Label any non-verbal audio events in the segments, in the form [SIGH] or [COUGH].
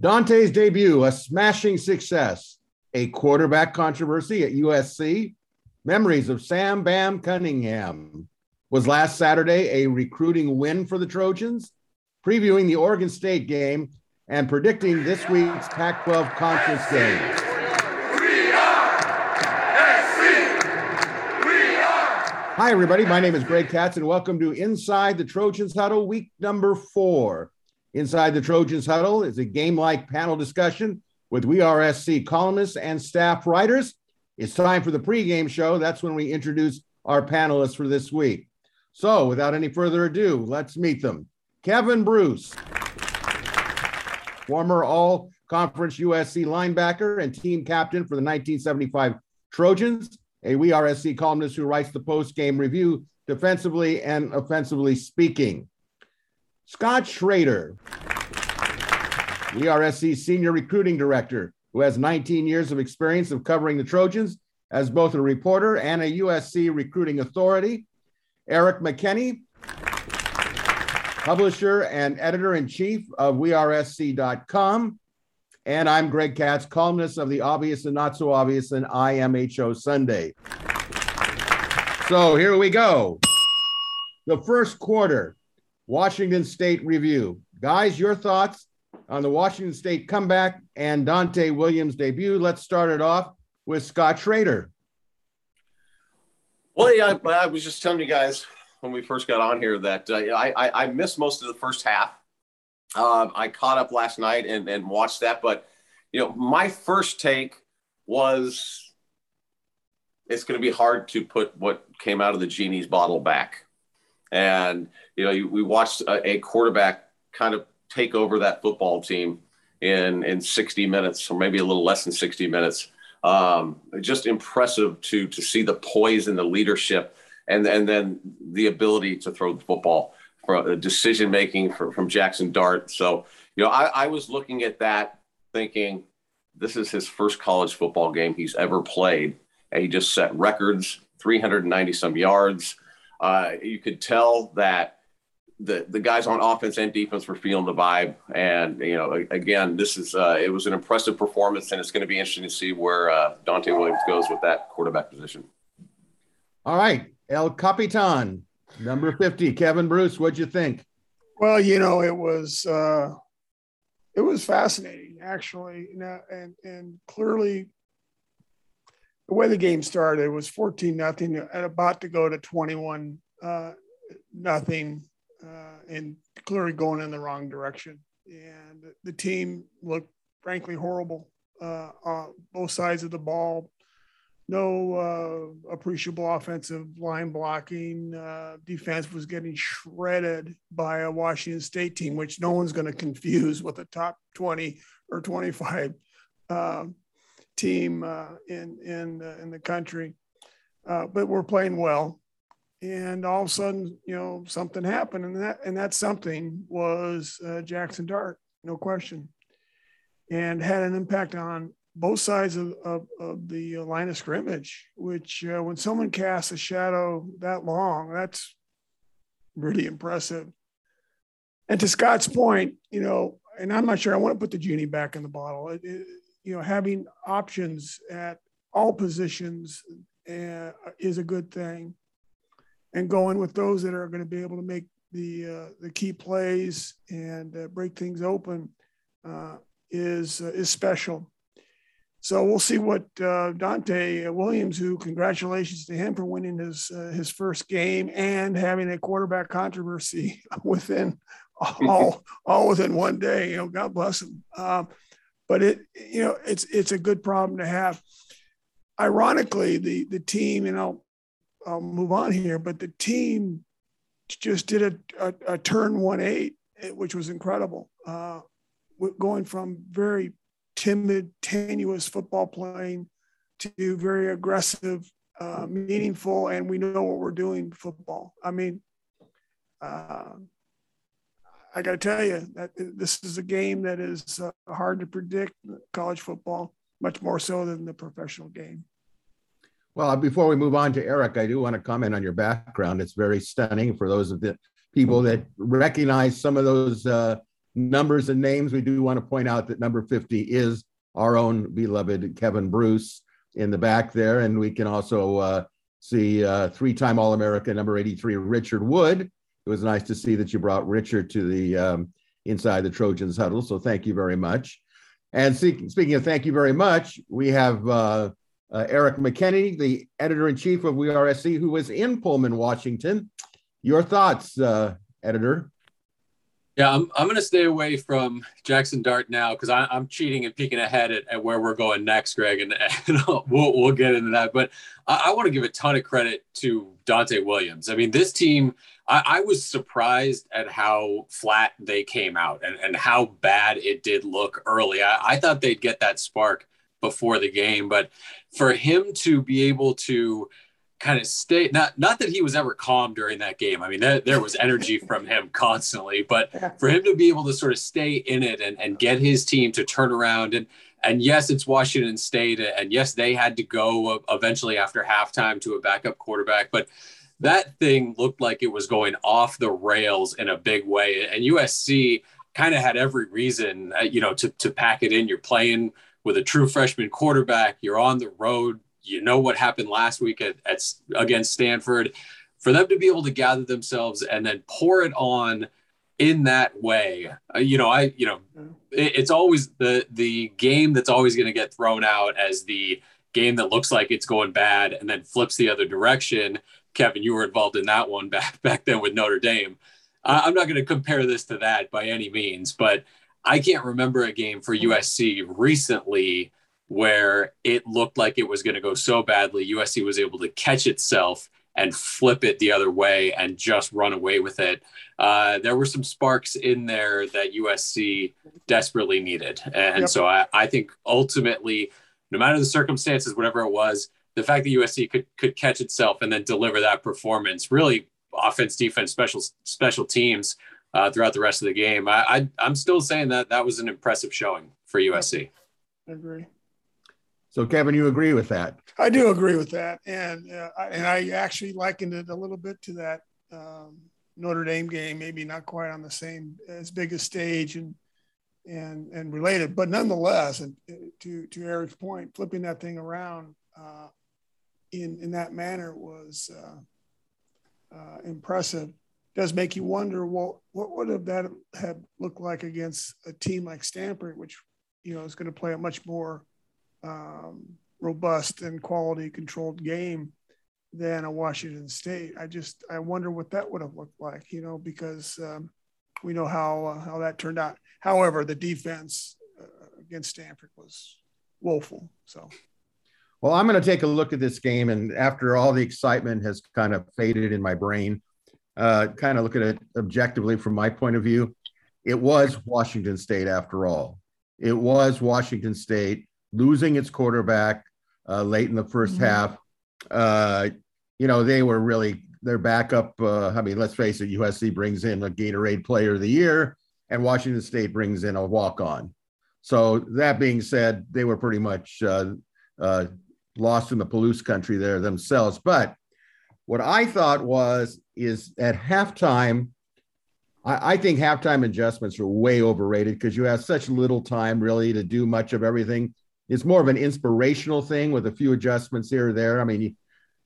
Donte's debut, a smashing success, a quarterback controversy at USC, memories of Sam Bam Cunningham. Was last Saturday a recruiting win for the Trojans? Previewing the Oregon State game and predicting this week's Pac 12 conference games. Hi, everybody. My name is Greg Katz, and welcome to Inside the Trojans Huddle, week number four. Inside the Trojans Huddle is a game like panel discussion with We Are SC columnists and staff writers. It's time for the pregame show. That's when we introduce our panelists for this week. So, without any further ado, let's meet them. Kevin Bruce, former All Conference USC linebacker and team captain for the 1975 Trojans a We Are SC columnist who writes the post game review defensively and offensively speaking. Scott Schrader, We senior recruiting director, who has 19 years of experience of covering the Trojans as both a reporter and a USC recruiting authority. Erik McKinney, publisher and editor in chief of WeAreSC.com. And I'm Greg Katz, columnist of the Obvious and Not So Obvious and IMHO Sunday. So here we go. The first quarter, Washington State review. Guys, your thoughts on the Washington State comeback and Donte Williams debut. Let's start it off with Scott Schrader. Well, yeah, I was just telling you guys when we first got on here that uh, I, I, I missed most of the first half uh, I caught up last night and, and watched that, but you know, my first take was it's going to be hard to put what came out of the genie's bottle back. And you know, we watched a, a quarterback kind of take over that football team in in 60 minutes, or maybe a little less than 60 minutes. Um, just impressive to to see the poise and the leadership, and and then the ability to throw the football for decision making from Jackson Dart. So, you know, I, I was looking at that thinking this is his first college football game he's ever played. And he just set records, 390 some yards. Uh, you could tell that the, the guys on offense and defense were feeling the vibe. And, you know, again, this is, uh, it was an impressive performance and it's going to be interesting to see where uh, Donte Williams goes with that quarterback position. All right. El Capitan, Number 50, Kevin Bruce, what'd you think? Well, you know, it was uh it was fascinating actually. You know, and and clearly the way the game started was 14 nothing and about to go to 21 uh nothing uh and clearly going in the wrong direction. And the team looked frankly horrible uh, on both sides of the ball no uh, appreciable offensive line blocking. Uh, defense was getting shredded by a Washington State team, which no one's going to confuse with a top 20 or 25 uh, team uh, in in in the country. Uh, but we're playing well, and all of a sudden, you know, something happened, and that and that something was uh, Jackson Dart, no question, and had an impact on both sides of, of, of the line of scrimmage, which uh, when someone casts a shadow that long, that's really impressive. And to Scott's point, you know, and I'm not sure I want to put the genie back in the bottle. It, it, you know, having options at all positions uh, is a good thing, and going with those that are going to be able to make the uh, the key plays and uh, break things open uh, is uh, is special. So we'll see what uh, Donte Williams, who congratulations to him for winning his his first game and having a quarterback controversy [LAUGHS] within all all within one day. You know, God bless him. Um, but it you know it's it's a good problem to have. Ironically, the the team, and I'll I'll move on here, but the team just did a, a, a turn one eight, which was incredible. Uh, going from very timid, tenuous football playing to very aggressive, uh, meaningful, and we know what we're doing football. I mean, uh, I got to tell you that this is a game that is uh, hard to predict college football, much more so than the professional game. Well, before we move on to Erik, I do want to comment on your background. It's very stunning for those of the people that recognize some of those uh, numbers and names. We do want to point out that number 50 is our own beloved Kevin Bruce in the back there. And we can also uh, see uh, three time All America number 83, Richard Wood. It was nice to see that you brought Richard to the um, inside the Trojans huddle. So thank you very much. And see, speaking of thank you very much, we have uh, uh, Erik McKinney, the editor in chief of We Are SC, who was in Pullman, Washington. Your thoughts, uh, editor? Yeah, I'm, I'm going to stay away from Jackson Dart now because I'm cheating and peeking ahead at, at, where we're going next, Greg, and, [LAUGHS] and we'll, we'll get into that. But I, I, want to give a ton of credit to Donte Williams. I mean, this team, I, I, was surprised at how flat they came out and, and how bad it did look early. I, I thought they'd get that spark before the game, but for him to be able to – kind of stay not not that he was ever calm during that game. I mean, there, there was energy [LAUGHS] from him constantly, but for him to be able to sort of stay in it and, and get his team to turn around and and yes, it's Washington State, and yes, they had to go eventually after halftime to a backup quarterback, but that thing looked like it was going off the rails in a big way, and USC kind of had every reason, uh, you know, to to pack it in. You're playing with a true freshman quarterback. You're on the road you know what happened last week at, at against Stanford. For them to be able to gather themselves and then pour it on in that way, uh, you know, I, you know, it, it's always the the game that's always going to get thrown out as the game that looks like it's going bad and then flips the other direction. Kevin, you were involved in that one [LAUGHS] back back then with Notre Dame. Uh, I'm not going to compare this to that by any means, but I can't remember a game for USC recently where it looked like it was going to go so badly. USC was able to catch itself and flip it the other way and just run away with it. Uh, there were some sparks in there that USC desperately needed. And yep. so I, I think ultimately, no matter the circumstances, whatever it was, the fact that USC could could catch itself and then deliver that performance, really offense, defense, special special teams uh, throughout the rest of the game. I, I am still saying that that was an impressive showing for USC. I agree. So, Kevin, you agree with that? I do agree with that, and uh, and I actually likened it a little bit to that um, Notre Dame game, maybe not quite on the same as big a stage and and and related, but nonetheless, and uh, to to Erik's point, flipping that thing around uh, in in that manner was uh, uh impressive. Does make you wonder, well, what would have that have looked like against a team like Stanford, which you know is going to play a much more um, robust and quality controlled game than a Washington State. I just I wonder what that would have looked like, you know, because um, we know how uh, how that turned out. However, the defense uh, against Stanford was woeful. So. Well, I'm going to take a look at this game, and after all the excitement has kind of faded in my brain, uh, kind of look at it objectively from my point of view. It was Washington State after all. It was Washington State losing its quarterback uh, late in the 1st mm-hmm. half. Uh, you know, they were really their backup. Uh, I mean, let's face it, USC brings in a Gatorade Player of the Year, and Washington State brings in a walk on. So that being said, they were pretty much uh, uh, lost in the Palouse country there themselves. But what I thought was is at halftime, I, I think halftime adjustments are way overrated because you have such little time really to do much of everything it's more of an inspirational thing with a few adjustments here or there. I mean,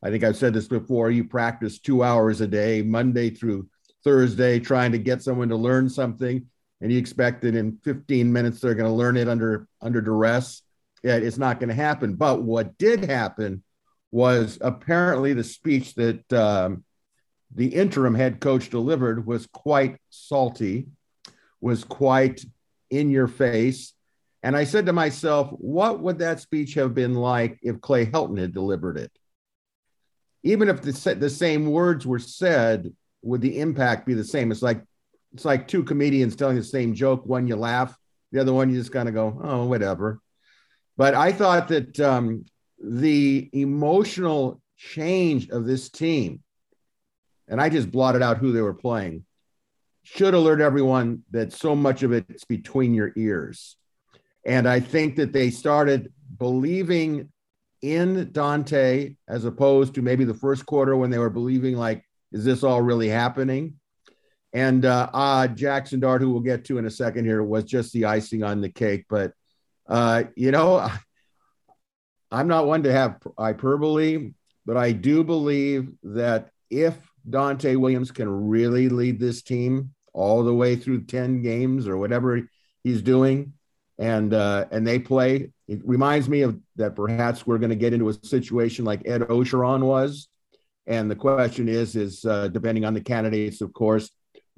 I think I've said this before. You practice two hours a day, Monday through Thursday, trying to get someone to learn something, and you expect that in 15 minutes they're going to learn it under under duress. Yeah, it's not going to happen. But what did happen was apparently the speech that um, the interim head coach delivered was quite salty, was quite in your face, and I said to myself, what would that speech have been like if Clay Helton had delivered it? Even if the, the same words were said, would the impact be the same? It's like it's like two comedians telling the same joke. One you laugh, The other one, you just kind of go, oh, whatever. But I thought that um, the emotional change of this team, and I just blotted out who they were playing, should alert everyone that so much of it's between your ears. And I think that they started believing in Donte as opposed to maybe the first quarter when they were believing, like, is this all really happening? And uh, uh, Jackson Dart, who we'll get to in a second here, was just the icing on the cake. But, uh, you know, [LAUGHS] I'm not one to have hyperbole, but I do believe that if Donte Williams can really lead this team all the way through 10 games or whatever he's doing, and uh, and they play, it reminds me of that perhaps we're going to get into a situation like Ed Orgeron was. And the question is, is uh, depending on the candidates, of course,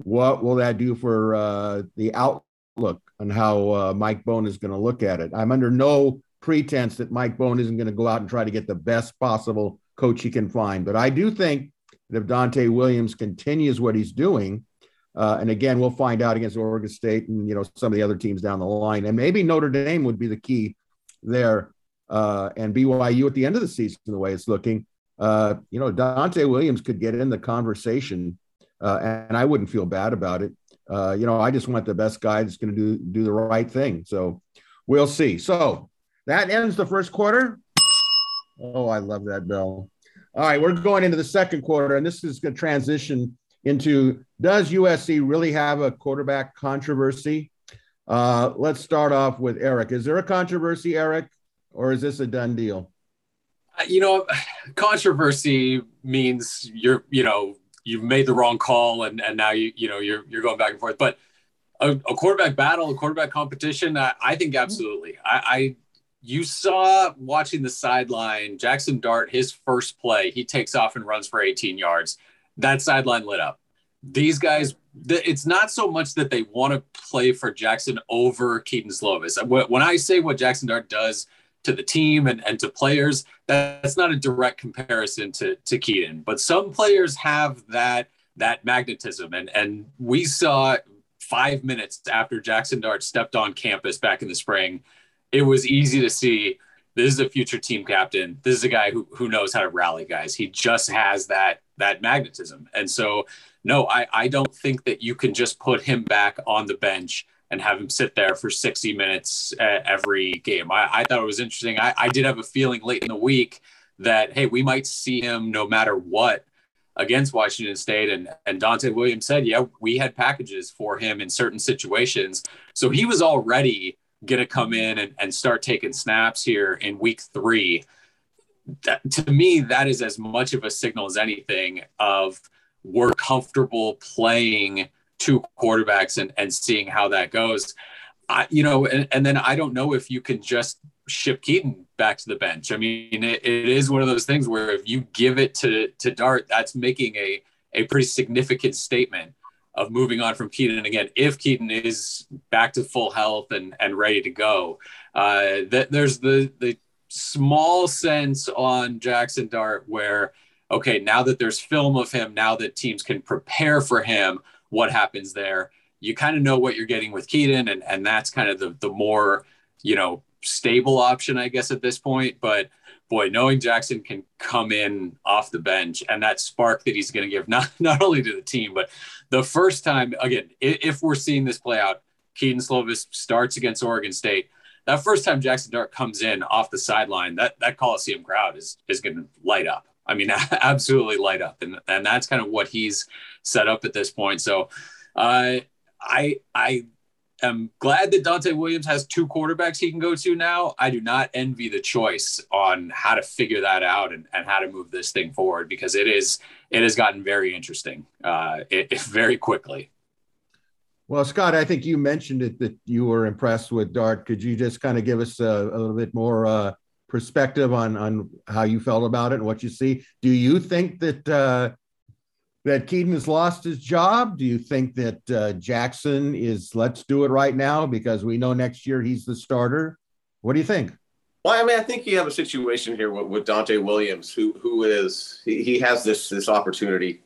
what will that do for uh, the outlook and how uh, Mike Bohn is going to look at it? I'm under no pretense that Mike Bohn isn't going to go out and try to get the best possible coach he can find. But I do think that if Donte Williams continues what he's doing, uh, and again, we'll find out against Oregon State and you know some of the other teams down the line, and maybe Notre Dame would be the key there, uh, and BYU at the end of the season, the way it's looking. Uh, you know, Donte Williams could get in the conversation, uh, and I wouldn't feel bad about it. Uh, you know, I just want the best guy that's going to do do the right thing. So we'll see. So that ends the first quarter. Oh, I love that bell. All right, we're going into the second quarter, and this is going to transition into does USC really have a quarterback controversy? Uh, let's start off with Erik. Is there a controversy, Erik, or is this a done deal? Uh, you know, controversy means you're, you know, you've made the wrong call, and and now you, you know, you're you're going back and forth. But a, a quarterback battle, a quarterback competition, I, I think absolutely. I, I you saw watching the sideline, Jackson Dart, his first play, he takes off and runs for 18 yards. That sideline lit up. These guys, it's not so much that they want to play for Jackson over Kedon Slovis. When I say what Jackson Dart does to the team and, and to players, that's not a direct comparison to, to Kedon. But some players have that that magnetism. And, and we saw five minutes after Jackson Dart stepped on campus back in the spring – it was easy to see this is a future team captain. This is a guy who who knows how to rally guys. He just has that that magnetism. And so no, I, I don't think that you can just put him back on the bench and have him sit there for 60 minutes every game. I, I thought it was interesting. I, I did have a feeling late in the week that, hey, we might see him no matter what against Washington State. And, and Donte Williams said, yeah, we had packages for him in certain situations. So he was already going to come in and, and start taking snaps here in week three, that, to me, that is as much of a signal as anything of we're comfortable playing two quarterbacks and, and seeing how that goes. I, you know, and, and then I don't know if you can just ship Kedon back to the bench. I mean, it, it is one of those things where if you give it to to Dart, that's making a a pretty significant statement of moving on from Kedon again. If Kedon is back to full health and, and ready to go, uh, that there's the the small sense on Jackson Dart where okay, now that there's film of him, now that teams can prepare for him, what happens there? You kind of know what you're getting with Kedon, and and that's kind of the the more you know stable option, I guess, at this point. But boy, knowing Jackson can come in off the bench and that spark that he's going to give [LAUGHS] not not only to the team, but the first time again, if we're seeing this play out, Kedon Slovis starts against Oregon State. That first time Jackson Dart comes in off the sideline, that that Coliseum crowd is is going to light up. I mean, [LAUGHS] absolutely light up, and and that's kind of what he's set up at this point. So, uh, I I am glad that Donte Williams has two quarterbacks he can go to now. I do not envy the choice on how to figure that out and, and how to move this thing forward because it is it has gotten very interesting uh, it, [LAUGHS] very quickly. Well, Scott, I think you mentioned it that you were impressed with Dart. Could you just kind of give us a, a little bit more uh, perspective on on how you felt about it and what you see? Do you think that uh, that Kedon has lost his job? Do you think that uh, Jackson is let's do it right now because we know next year he's the starter? What do you think? Well, I mean, I think you have a situation here with, with Donte Williams, who who is he, he has this this opportunity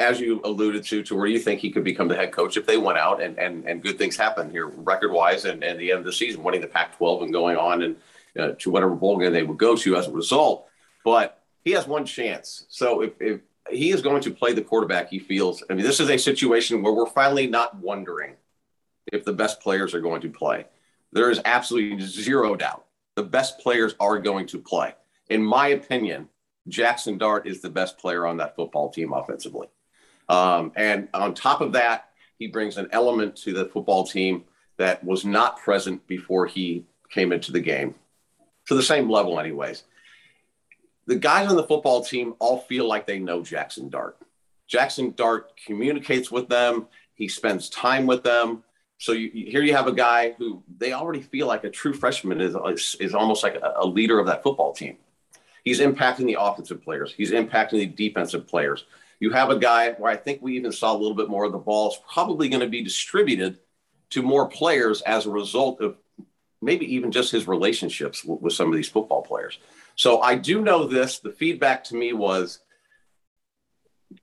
as you alluded to, to where you think he could become the head coach if they went out and and, and good things happen here record wise and, and the end of the season, winning the Pac-12 and going on and uh, to whatever bowl game they would go to as a result. But he has one chance. So if, if he is going to play the quarterback he feels, I mean, this is a situation where we're finally not wondering if the best players are going to play. There is absolutely zero doubt the best players are going to play. In my opinion, Jackson Dart is the best player on that football team offensively. Um, and on top of that, he brings an element to the football team that was not present before he came into the game to the same level, anyways. The guys on the football team all feel like they know Jackson Dart. Jackson Dart communicates with them, he spends time with them. So you, here you have a guy who they already feel like a true freshman is, is, is almost like a, a leader of that football team. He's impacting the offensive players. He's impacting the defensive players. You have a guy where I think we even saw a little bit more of the ball is probably going to be distributed to more players as a result of maybe even just his relationships with, some of these football players. So I do know this. The feedback to me was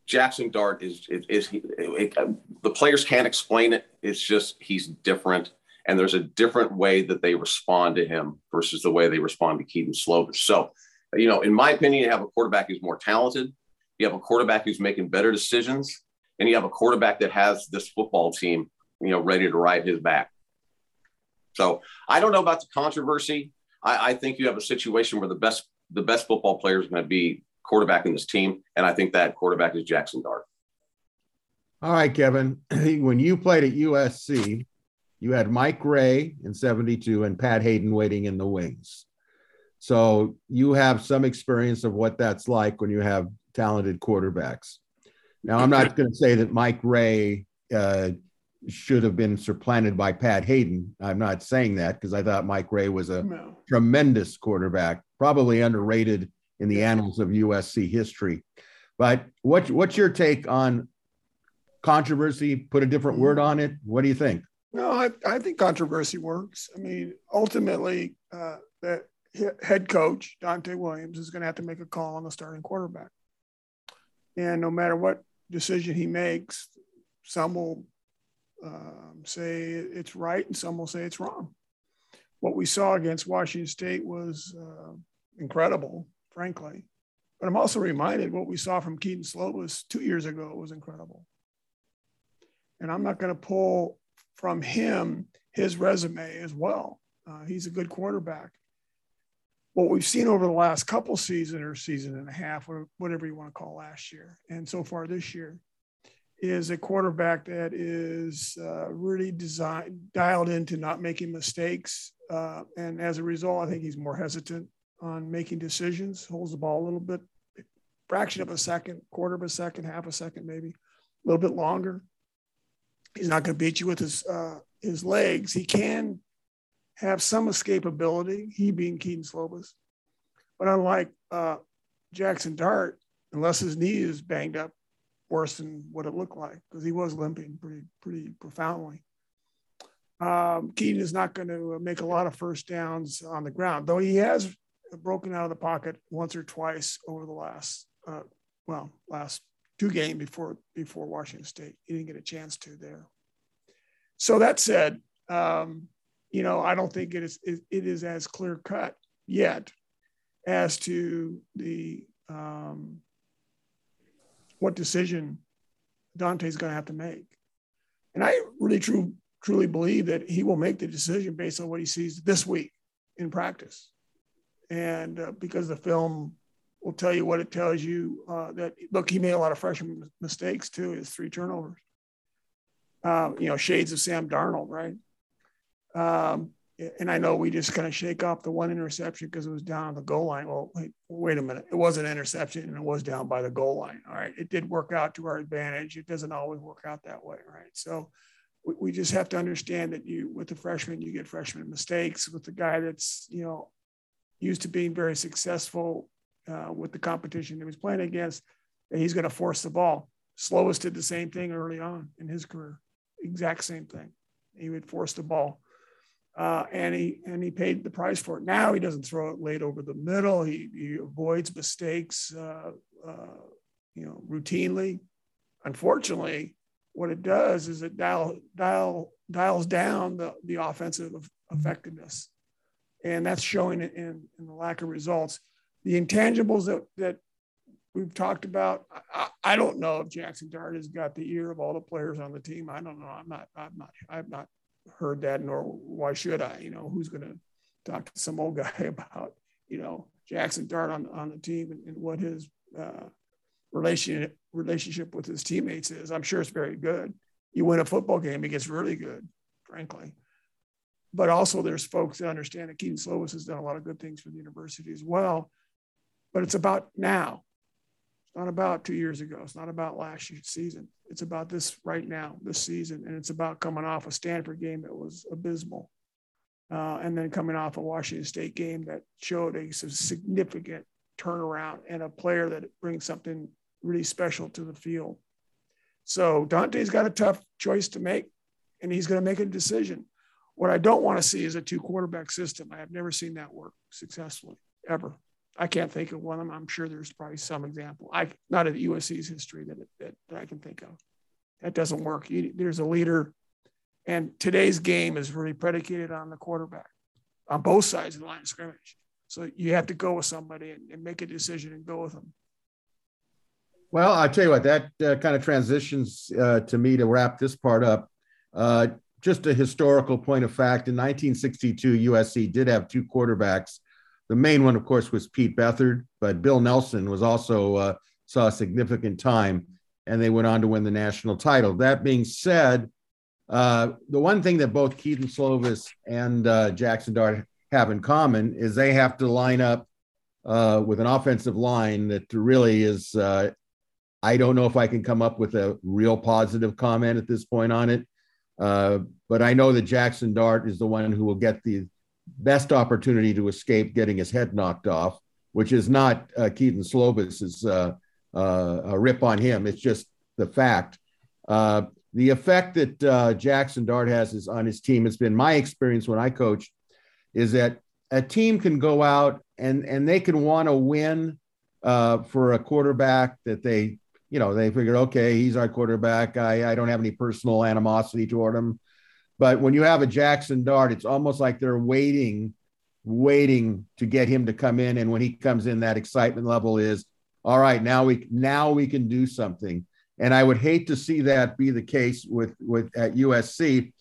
Jackson Dart is is, is he, it, it, the players can't explain it. It's just he's different, and there's a different way that they respond to him versus the way they respond to Kedon Slovis. So, you know, in my opinion, you have a quarterback who's more talented, you have a quarterback who's making better decisions, and you have a quarterback that has this football team, you know, ready to ride his back. So I don't know about the controversy. I, I think you have a situation where the best the best football player is going to be quarterback in this team, and I think that quarterback is Jackson Dart. All right, Kevin. [CLEARS THROAT] When you played at USC, you had Mike Rae in 72 and Pat Haden waiting in the wings. So you have some experience of what that's like when you have talented quarterbacks. Now, I'm not going to say that Mike Rae uh, should have been supplanted by Pat Haden. I'm not saying that because I thought Mike Rae was a no. tremendous quarterback, probably underrated in the annals of USC history. But what, what's your take on controversy? Put a different word on it. What do you think? No, I, I think controversy works. I mean, ultimately, uh, that head coach Donte Williams is going to have to make a call on the starting quarterback. And no matter what decision he makes, some will um, say it's right and some will say it's wrong. What we saw against Washington State was uh, incredible, frankly. But I'm also reminded what we saw from Kedon Slovis two years ago was incredible. And I'm not going to pull from him his resume as well. Uh, he's a good quarterback what we've seen over the last couple season or season and a half, or whatever you want to call last year, and so far this year, is a quarterback that is uh, really designed dialed into not making mistakes, uh, and as a result, I think he's more hesitant on making decisions. Holds the ball a little bit, fraction of a second, quarter of a second, half a second, maybe a little bit longer. He's not going to beat you with his uh, his legs. He can have some escapability, he being Kedon Slovis. But unlike uh, Jackson Dart, unless his knee is banged up worse than what it looked like, because he was limping pretty, pretty profoundly. Um, Kedon is not going to make a lot of first downs on the ground, though he has broken out of the pocket once or twice over the last, uh, well, last two games before before Washington State. He didn't get a chance to there. So that said, um, you know, I don't think it is it, it is as clear cut yet as to the um, what decision Donte's going to have to make. And I really true, truly believe that he will make the decision based on what he sees this week in practice. And uh, because the film will tell you what it tells you uh, that, look, he made a lot of freshman mistakes too, his three turnovers. Uh, you know, shades of Sam Darnold, right? Um, and I know we just kind of shake off the one interception because it was down on the goal line. Well, wait, wait, a minute. It was an interception and it was down by the goal line. All right. It did work out to our advantage. It doesn't always work out that way. Right. So we, we just have to understand that you, with the freshman, you get freshman mistakes. With the guy that's, you know, used to being very successful uh, with the competition he was playing against, he's going to force the ball. Slovis did the same thing early on in his career. Exact same thing. He would force the ball uh, and he and he paid the price for it. Now he doesn't throw it late over the middle. He, he avoids mistakes, uh, uh, you know, routinely. Unfortunately, what it does is it dial, dial, dials down the, the offensive effectiveness. And that's showing in, in the lack of results. The intangibles that, that we've talked about, I, I don't know if Jackson Dart has got the ear of all the players on the team. I don't know. I'm not, I'm not, I'm not heard that, nor why should I? You know, who's going to talk to some old [LAUGHS] guy about, you know, Jackson Dart on, on the team and, and what his uh, relation, relationship with his teammates is. I'm sure it's very good. You win a football game, it gets really good, frankly. But also, there's folks that understand that Kedon Slovis has done a lot of good things for the university as well. But it's about now. Not about two years ago. It's not about last season. It's about this right now, this season. And it's about coming off a Stanford game that was abysmal. Uh, and then coming off a Washington State game that showed a significant turnaround and a player that brings something really special to the field. So Donte's got a tough choice to make, and he's going to make a decision. What I don't want to see is a two quarterback system. I have never seen that work successfully ever. I can't think of one. Of them. I'm sure there's probably some example. I not in USC's history that, that, that I can think of. That doesn't work. You, there's a leader, and today's game is really predicated on the quarterback on both sides of the line of scrimmage. So you have to go with somebody and, and make a decision and go with them. Well, I'll tell you what, that uh, kind of transitions uh, to me to wrap this part up. Uh, just a historical point of fact in 1962, USC did have two quarterbacks. The main one, of course, was Pete Beathard, but Bill Nelsen was also uh, saw significant time and they went on to win the national title. That being said, uh, the one thing that both Kedon Slovis and uh, Jackson Dart have in common is they have to line up uh, with an offensive line that really is. Uh, I don't know if I can come up with a real positive comment at this point on it, uh, but I know that Jackson Dart is the one who will get the best opportunity to escape getting his head knocked off, which is not uh, Kedon Slovis's uh, uh, a rip on him. It's just the fact. the effect that Jackson Dart has is on his team. It's been my experience when I coached is that a team can go out and and they can want to win uh, for a quarterback that they you know they figure okay he's our quarterback I, I don't have any personal animosity toward him but when you have a jackson dart it's almost like they're waiting waiting to get him to come in and when he comes in that excitement level is all right now we now we can do something and i would hate to see that be the case with with at usc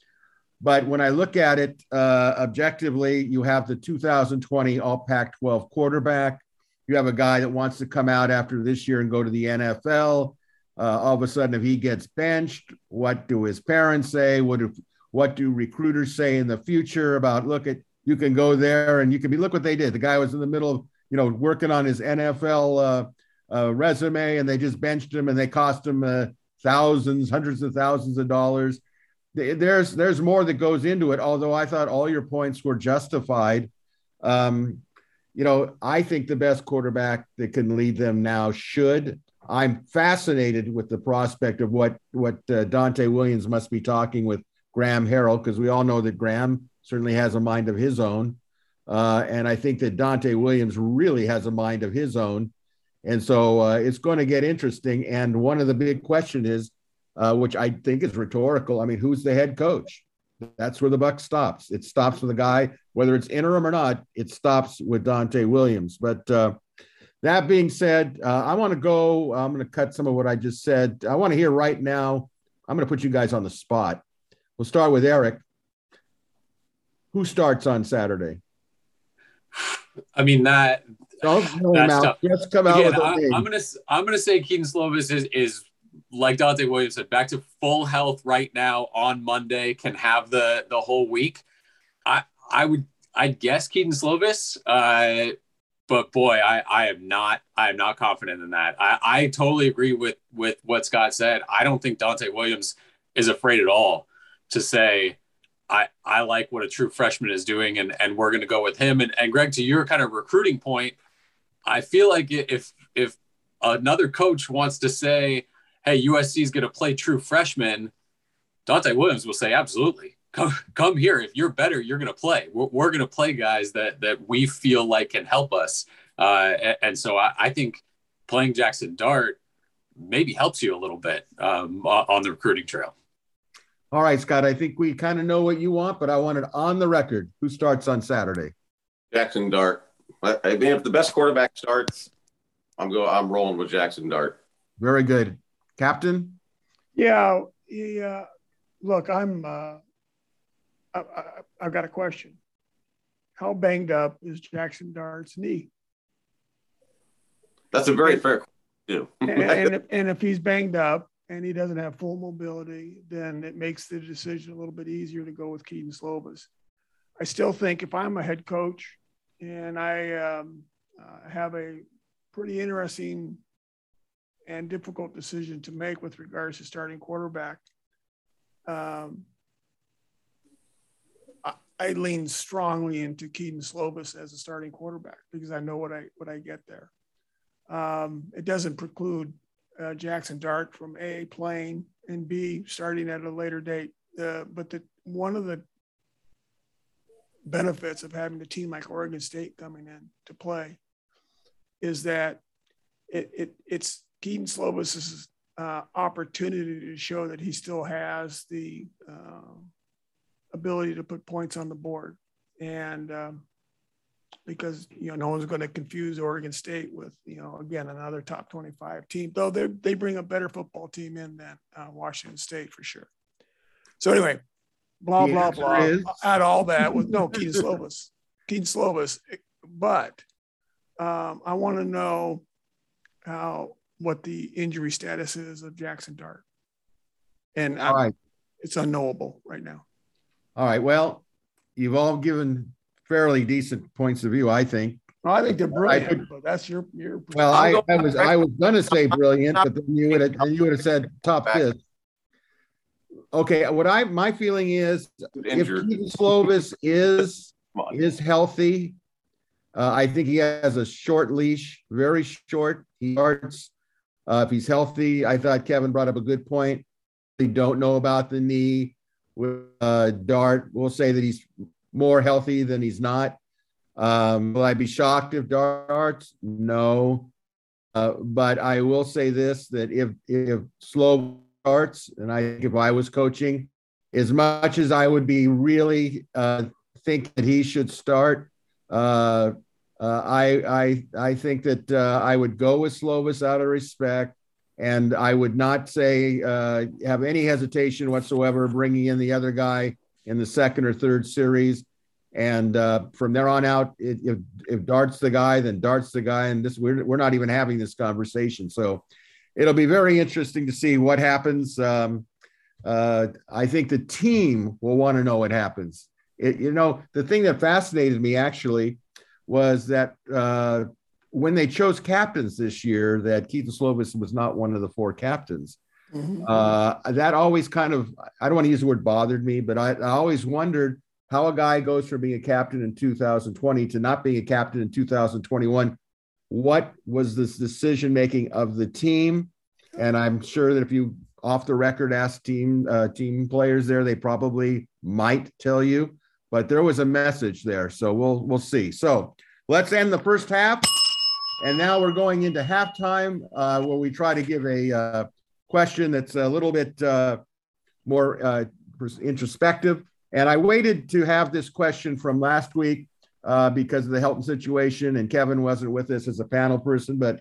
but when I look at it uh, objectively, you have the 2020 All Pac 12 quarterback. You have a guy that wants to come out after this year and go to the NFL. Uh, all of a sudden, if he gets benched, what do his parents say? What do, what do recruiters say in the future about look at you can go there and you can be look what they did. The guy was in the middle of you know working on his NFL uh, uh, resume and they just benched him and they cost him uh, thousands, hundreds of thousands of dollars there's there's more that goes into it. Although I thought all your points were justified. Um, you know, I think the best quarterback that can lead them now should. I'm fascinated with the prospect of what what uh, Donte Williams must be talking with Graham Harrell because we all know that Graham certainly has a mind of his own, uh, and I think that Donte Williams really has a mind of his own, and so uh, it's going to get interesting. And one of the big question is uh, which I think is rhetorical. I mean, who's the head coach? That's where the buck stops. It stops with a guy, whether it's interim or not. It stops with Donte Williams. But uh, that being said, uh, I want to go. I'm going to cut some of what I just said. I want to hear right now. I'm going to put you guys on the spot. We'll start with Erik. Who starts on Saturday? I mean that. Don't that's out. Just come out Again, with I, am gonna I'm gonna say Kedon Slovis is is like Donte Williams said, back to full health right now on Monday, can have the the whole week. I I would I guess Kedon Slovis, uh, but boy, I I am not I am not confident in that. I I totally agree with with what Scott said. I don't think Donte Williams is afraid at all to say. I, I like what a true freshman is doing, and, and we're going to go with him. And, and Greg, to your kind of recruiting point, I feel like if if another coach wants to say, hey, USC is going to play true freshmen, Donte Williams will say, absolutely. Come, come here. If you're better, you're going to play. We're, we're going to play guys that that we feel like can help us. Uh, and, and, so I, I, think playing Jackson Dart maybe helps you a little bit um, on the recruiting trail. All right, Scott. I think we kind of know what you want, but I want it on the record. Who starts on Saturday? Jackson Dart. I, I mean, if the best quarterback starts, I'm going. I'm rolling with Jackson Dart. Very good, Captain. Yeah, yeah. Look, I'm. Uh, I, I, I've got a question. How banged up is Jackson Dart's knee? That's a very fair question. and, and, if, and if he's banged up and he doesn't have full mobility, then it makes the decision a little bit easier to go with Kedon Slovis. I still think if I'm a head coach and I um, uh, have a pretty interesting and difficult decision to make with regards to starting quarterback, um, I, I, lean strongly into Kedon Slovis as a starting quarterback because I know what I what I get there. Um, it doesn't preclude uh, Jackson Dart from A playing and B starting at a later date. Uh, but the one of the benefits of having a team like Oregon State coming in to play is that it, it it's Kedon Slovis's uh, opportunity to show that he still has the uh, ability to put points on the board. And um, because you know no one's going to confuse Oregon State with you know again another top 25 team though they they bring a better football team in than uh, Washington State for sure. So anyway, blah blah blah. Is... Add all that with no [LAUGHS] Kedon Slovis, Kedon Slovis, but um, I want to know how what the injury status is of Jackson Dart, and all right. it's unknowable right now. All right. Well, you've all given fairly decent points of view, I think. Well, I think they're brilliant, could, but that's your your. Well, I, I, was I was going to say brilliant, but then you would have you would have said top fifth. Okay, what I my feeling is Injured. if Kedon Slovis is is healthy, uh, I think he has a short leash, very short. He starts uh, if he's healthy. I thought Kevin brought up a good point. We don't know about the knee. With uh, Dart, we'll say that he's more healthy than he's not. Um, will I be shocked if Darts? No. Uh, but I will say this that if if slow starts, and I think if I was coaching, as much as I would be really uh, think that he should start, uh, uh I I I think that uh, I would go with Slovis out of respect, and I would not say uh, have any hesitation whatsoever bringing in the other guy in the second or third series. And uh, from there on out, it, if, if Dart's the guy, then Dart's the guy. And this we're, we're not even having this conversation. So it'll be very interesting to see what happens. Um, uh, I think the team will want to know what happens. It, you know, the thing that fascinated me actually was that uh, when they chose captains this year, that Keith Slovis was not one of the four captains. Mm-hmm. Uh, that always kind of, I don't want to use the word bothered me, but I, I always wondered how a guy goes from being a captain in 2020 to not being a captain in 2021. What was this decision making of the team? And I'm sure that if you off the record ask team uh, team players there, they probably might tell you. But there was a message there, so we'll we'll see. So let's end the first half, and now we're going into halftime, uh, where we try to give a uh, question that's a little bit uh, more uh, introspective. And I waited to have this question from last week uh, because of the Helton situation, and Kevin wasn't with us as a panel person, but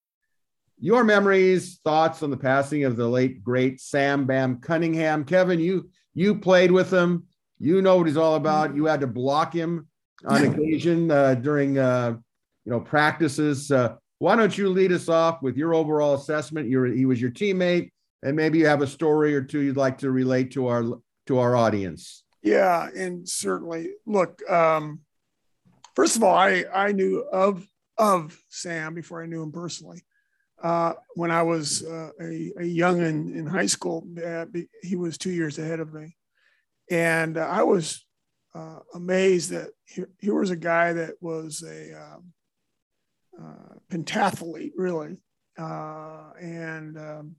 your memories, thoughts on the passing of the late great Sam Bam Cunningham. Kevin, you you played with him. You know what he's all about. You had to block him on occasion uh, during uh, you know practices. Uh, why don't you lead us off with your overall assessment? You're, he was your teammate, and maybe you have a story or two you'd like to relate to our to our audience. Yeah, and certainly, look. Um, first of all, I I knew of of Sam before I knew him personally. Uh, when I was uh, a, a young in, in high school. Uh, he was two years ahead of me. And I was uh, amazed that here, here, was a guy that was a um, uh, pentathlete, really, and um,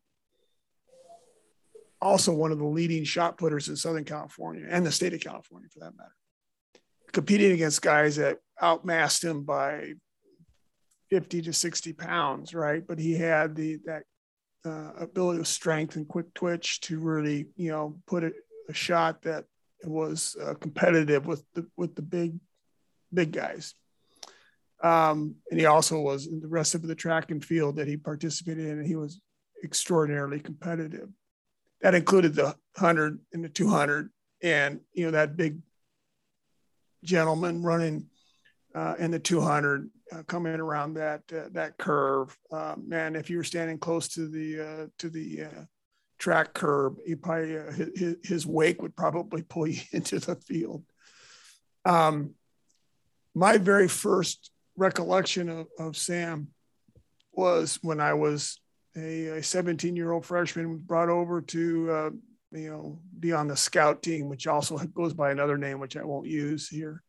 also one of the leading shot putters in Southern California and the state of California, for that matter. Competing against guys that outmassed him by 50 to 60 pounds, right? But he had the that uh, ability of strength and quick twitch to really, you know, put a, a shot that was uh, competitive with the with the big big guys. Um, and he also was in the rest of the track and field that he participated in, and he was extraordinarily competitive. That included the 100 and the 200, and you know that big gentleman running uh, in the 200 uh, coming around that uh, that curve. Um, man, if you were standing close to the uh, to the uh, track curb, he probably uh, his, his wake would probably [LAUGHS] pull you into the field. Um, my very first recollection of, of Sam was when I was a 17 year old freshman brought over to uh, you know be on the scout team, which also [LAUGHS] goes by another name which I won't use here.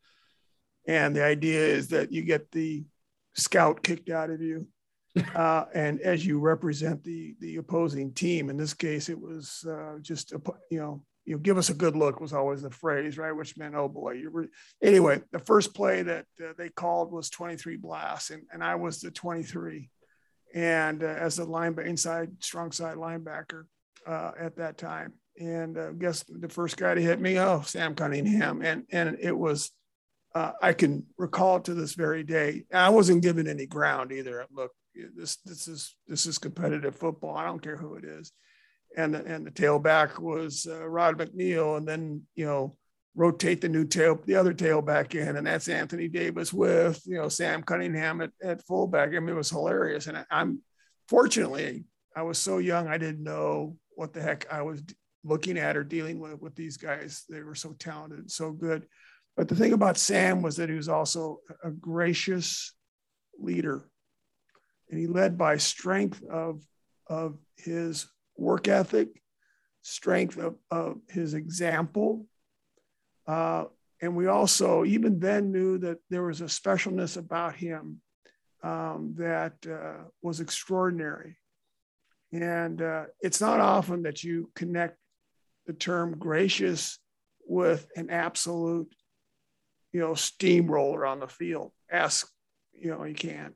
And the idea is that you get the scout kicked out of you. Uh, [LAUGHS] and as you represent the the opposing team, in this case, it was uh, just a, you know you know give us a good look was always the phrase, right? Which meant oh boy, you were anyway. The first play that uh, they called was 23 blasts, and and I was the 23, and uh, as the line inside strong side linebacker uh, at that time, and uh, guess the first guy to hit me, oh Sam Cunningham, and and it was uh, I can recall to this very day. I wasn't given any ground either. Look, this this is this is competitive football. I don't care who it is. And the, and the tailback was uh, Rod McNeill, and then you know rotate the new tail the other tailback in, and that's Anthony Davis with you know Sam Cunningham at, at fullback. I mean, it was hilarious. And I, I'm fortunately I was so young I didn't know what the heck I was looking at or dealing with with these guys. They were so talented, so good. But the thing about Sam was that he was also a gracious leader. And he led by strength of, of his work ethic, strength of, of his example. Uh, and we also, even then, knew that there was a specialness about him um, that uh, was extraordinary. And uh, it's not often that you connect the term gracious with an absolute you know, steamroller on the field. Ask, you know, you can't.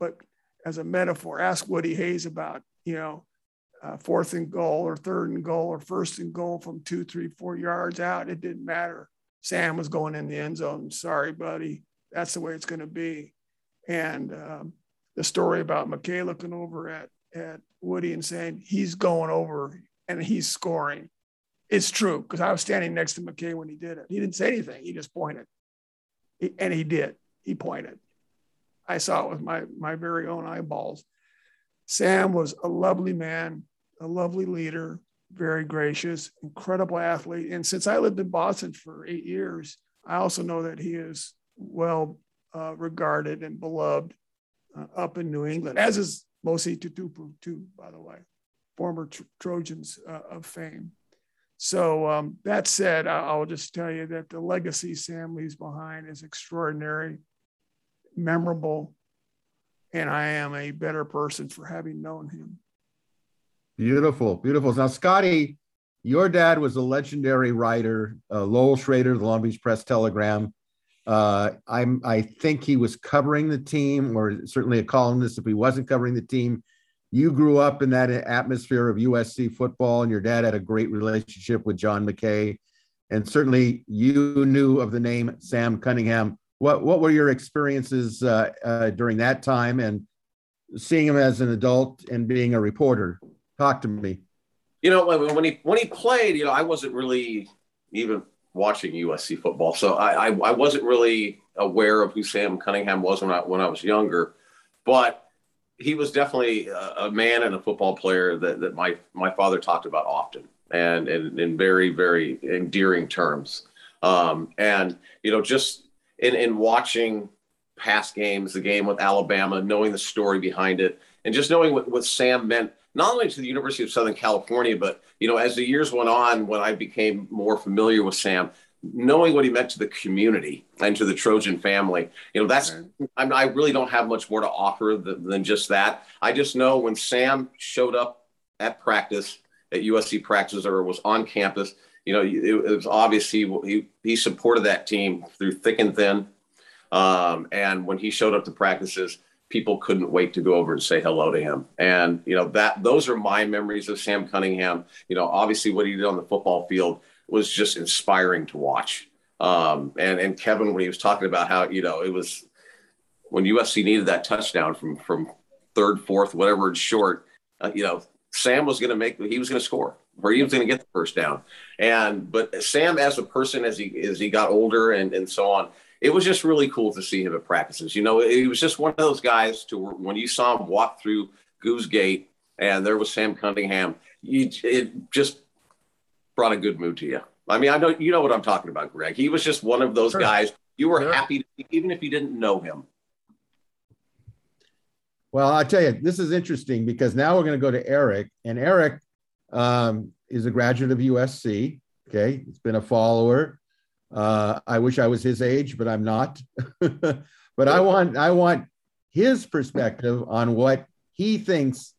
But as a metaphor, ask Woody Hayes about, you know, uh, fourth and goal or third and goal or first and goal from two, three, four yards out. It didn't matter. Sam was going in the end zone. Sorry, buddy. That's the way it's going to be. And um, the story about McKay looking over at, at Woody and saying he's going over and he's scoring. It's true because I was standing next to McKay when he did it. He didn't say anything. He just pointed and he did. He pointed. I saw it with my, my very own eyeballs. Sam was a lovely man, a lovely leader, very gracious, incredible athlete. And since I lived in Boston for eight years, I also know that he is well uh, regarded and beloved uh, up in New England, as is Mosi Tatupu, too, by the way, former tr- Trojans uh, of fame. So um, that said, I'll just tell you that the legacy Sam leaves behind is extraordinary, memorable, and I am a better person for having known him. Beautiful, beautiful. Now, Scotty, your dad was a legendary writer, uh, Loel Schrader, the Long Beach Press Telegram. Uh, I'm, I think he was covering the team, or certainly a columnist if he wasn't covering the team you grew up in that atmosphere of USC football, and your dad had a great relationship with John McKay, and certainly you knew of the name Sam Cunningham. What what were your experiences uh, uh, during that time, and seeing him as an adult and being a reporter? Talk to me. You know, when he when he played, you know, I wasn't really even watching USC football, so I I, I wasn't really aware of who Sam Cunningham was when I when I was younger, but he was definitely a, man and a football player that, that my my father talked about often and in, in very very endearing terms. Um, and you know just in, in watching past games, the game with Alabama, knowing the story behind it, and just knowing what, what Sam meant not only to the University of Southern California, but you know, as the years went on, when I became more familiar with Sam, knowing what he meant to the community and to the Trojan family, you know, that's I'm, i really don't have much more to offer than, than just that. I just know when Sam showed up at practice at USC practice or was on campus, you know, it, it was obvious he, he, he supported that team through thick and thin. Um, and when he showed up to practices, people couldn't wait to go over and say hello to him. And you know that those are my memories of Sam Cunningham. You know, obviously what he did on the football field was just inspiring to watch. Um, and and Kevin, when he was talking about how you know it was when USC needed that touchdown from from third, fourth, whatever it's short, uh, you know, Sam was going to make he was going to score or he was going to get the first down. And but Sam, as a person, as he as he got older and and so on, it was just really cool to see him at practices. You know, he was just one of those guys to when you saw him walk through Goux's Gate and there was Sam Cunningham, you, it just brought a good mood to you. I mean, I know you know what I'm talking about, Greg. He was just one of those sure. guys you were sure. happy, to, even if you didn't know him. Well, I tell you, this is interesting because now we're going to go to Erik, and Erik um, is a graduate of USC. Okay, he's been a follower. Uh, I wish I was his age, but I'm not. [LAUGHS] but I want I want his perspective on what he thinks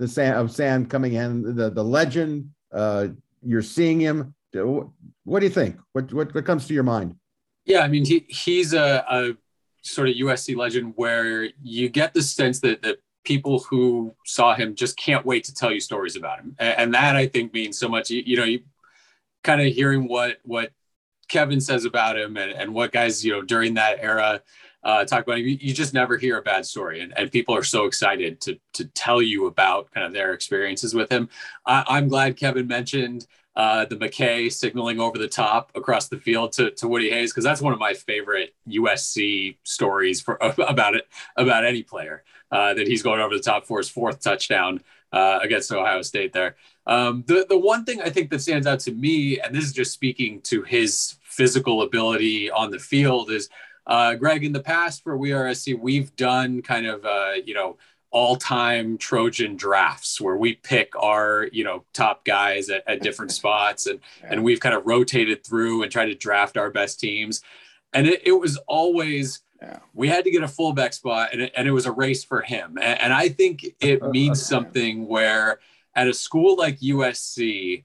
the Sam of Sam coming in, the the legend. Uh, you're seeing him. What do you think? What what, what comes to your mind? Yeah, I mean he he's a, a sort of USC legend where you get the sense that that people who saw him just can't wait to tell you stories about him, and, and that I think means so much. You, you know, you kind of hearing what what Kevin says about him and, and what guys, you know, during that era uh, talk about you, you, just never hear a bad story. And, and people are so excited to, to tell you about kind of their experiences with him. I, am glad Kevin mentioned uh, the McKay signaling over the top across the field to, to Woody Hayes, because that's one of my favorite USC stories for [LAUGHS] about it, about any player uh, that he's going over the top for his fourth touchdown uh, against Ohio State there. Um, the, the one thing I think that stands out to me, and this is just speaking to his physical ability on the field is uh, Greg, in the past for We Are SC, we've done kind of, uh, you know, all-time Trojan drafts where we pick our, you know, top guys at, at different [LAUGHS] spots and, yeah. and we've kind of rotated through and tried to draft our best teams. And it, it was always, yeah. we had to get a fullback spot and it, and it was a race for him. And, and I think it [LAUGHS] means something where at a school like USC,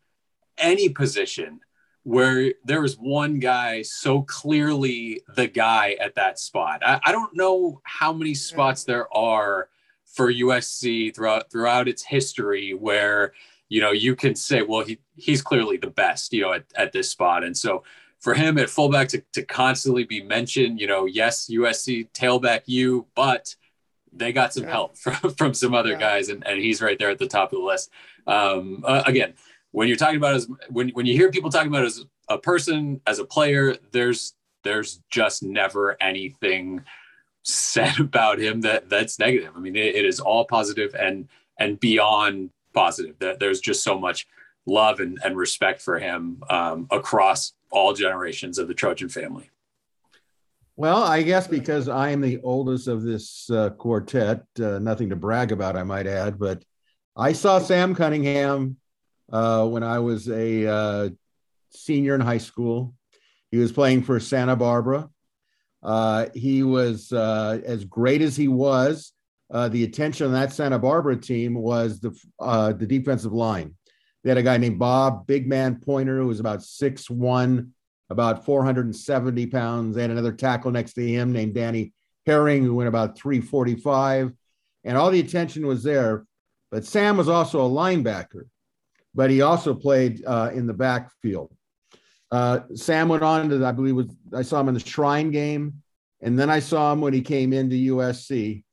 any position where there was one guy so clearly the guy at that spot. I, I, don't know how many spots there are for USC throughout throughout its history where you know you can say, well, he he's clearly the best, you know, at, at this spot. And so for him at fullback to, to constantly be mentioned, you know, yes, USC tailback you, but they got some help [LAUGHS] from, from some other yeah. guys, and, and he's right there at the top of the list. Um, uh, again, when you're talking about as when when you hear people talking about as a person as a player there's there's just never anything said [LAUGHS] about him that that's negative. I mean it, it is all positive and and beyond positive. That there's just so much love and, and respect for him um, across all generations of the trojan family. Well i guess because i am the oldest of this uh, quartet uh, nothing to brag about i might add but i saw sam cunningham uh, when I was a uh, senior in high school. He was playing for Santa Barbara. Uh, he was uh, as great as he was. Uh, the attention on that Santa Barbara team was the uh, the defensive line. They had a guy named Bob, big man pointer, who was about six one, about 470 pounds. They had another tackle next to him named Danny Herring, who went about 345. And all the attention was there. But Sam was also a linebacker but he also played uh, in the backfield. Uh, Sam went on to, I believe, was I saw him in the Shrine game, and then I saw him when he came into USC,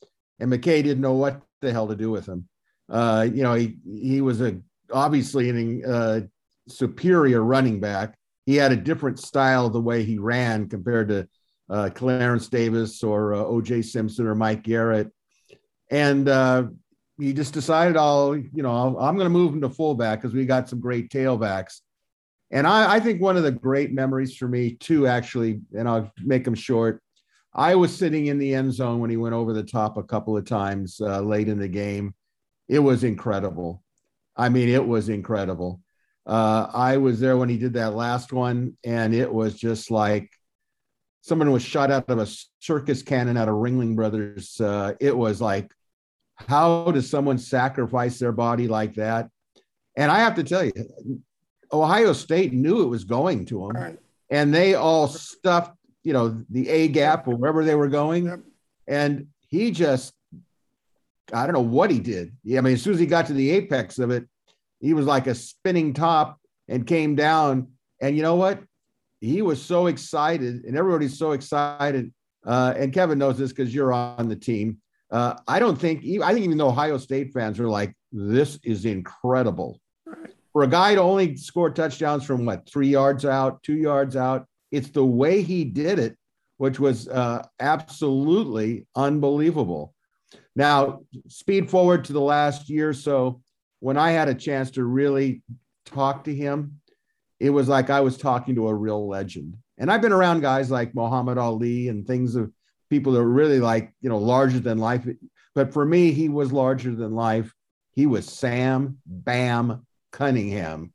and McKay didn't know what the hell to do with him. Uh, you know, he he was a obviously a uh, superior running back. He had a different style the way he ran compared to uh, Clarence Davis or uh, O.J. Simpson or Mike Garrett, and he just decided I'll, you know, i am going to move him to fullback because we got some great tailbacks. And I, I, think one of the great memories for me too, actually, and I'll make them short, I was sitting in the end zone when he went over the top a couple of times uh, late in the game. It was incredible. I mean, it was incredible. Uh, I was there when he did that last one, and it was just like someone was shot out of a circus cannon out of Ringling Brothers. Uh, it was like, how does someone sacrifice their body like that? And I have to tell you, Ohio State knew it was going to them, right. and they all stuffed, you know, the A gap or wherever they were going, yep. and he just, I don't know what he did. Yeah, I mean, as soon as he got to the apex of it, he was like a spinning top and came down. And you know what? He was so excited, and everybody's so excited. Uh, and Kevin knows this because you're on the team. Uh, I don't think, I think even though Ohio State fans are like, this is incredible. For a guy to only score touchdowns from what, three yards out, two yards out, it's the way he did it, which was uh, absolutely unbelievable. Now, speed forward to the last year or so, when I had a chance to really talk to him, it was like I was talking to a real legend. And I've been around guys like Muhammad Ali and things of people that are really like, you know, larger than life. But for me, he was larger than life. He was Sam Bam Cunningham.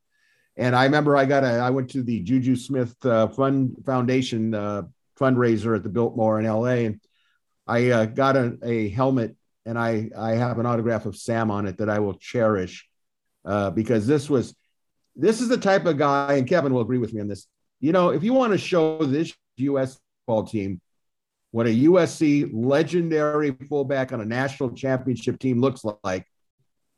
And I remember I got a, I went to the Juju Smith uh, Fund Foundation uh, fundraiser at the Biltmore in LA. And I uh, got a, a helmet and I I have an autograph of Sam on it that I will cherish uh, because this was this is the type of guy, and Kevin will agree with me on this. You know, if you want to show this U.S. football team what a USC legendary fullback on a national championship team looks like,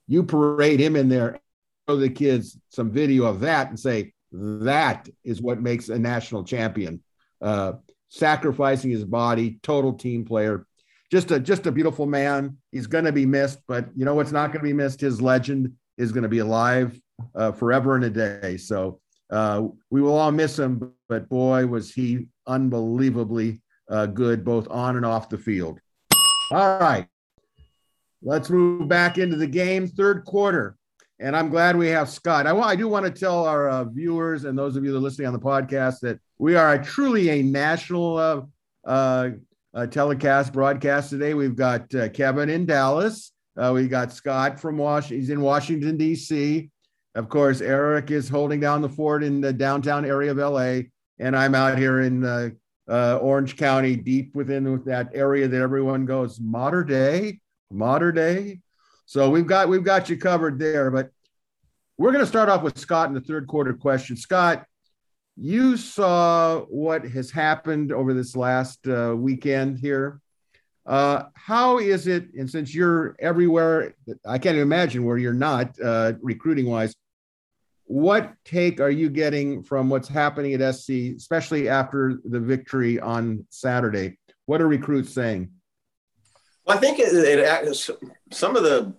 you parade him in there, show the kids some video of that, and say that is what makes a national champion. Uh, sacrificing his body, total team player just a just a beautiful man. He's going to be missed, but you know what's not going to be missed? His legend is going to be alive uh, forever and a day. So uh, we will all miss him, but boy, was he unbelievably uh, good both on and off the field. All right, let's move back into the game, third quarter. And I'm glad we have Scott. I, I do want to tell our uh, viewers and those of you that are listening on the podcast that we are a, truly a national uh, uh, uh, telecast broadcast today. We've got uh, Kevin in Dallas. We got Scott from Washington. He's in Washington D.C. Of course, Erik is holding down the fort in the downtown area of LA, and I'm out here in uh, Orange County, deep within that area that everyone goes modern day, modern day. So we've got we've got you covered there. But we're going to start off with Scott in the third quarter question. Scott, you saw what has happened over this last uh, weekend here. Uh, how is it? And since you're everywhere, I can't imagine where you're not uh, recruiting wise. What take are you getting from what's happening at SC, especially after the victory on Saturday? What are recruits saying? Well, I think it, it, some of the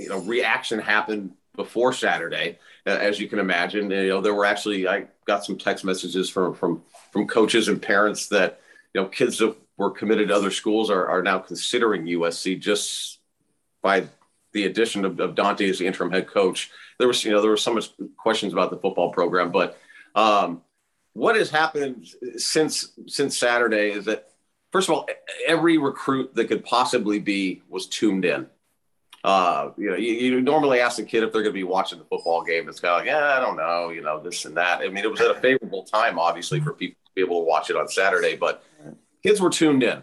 you know reaction happened before Saturday, as you can imagine. You know, there were actually I got some text messages from from from coaches and parents that you know kids that were committed to other schools are are now considering USC just by the addition of, of Donte as the interim head coach. There was you know there were some questions about the football program, but um, what has happened since since Saturday is that first of all every recruit that could possibly be was tuned in uh, you know, you, you, normally ask a kid if they're going to be watching the football game. It's kind of like, yeah, I don't know, you know, this and that. I mean, it was at a favorable time, obviously, for people to be able to watch it on Saturday, but kids were tuned in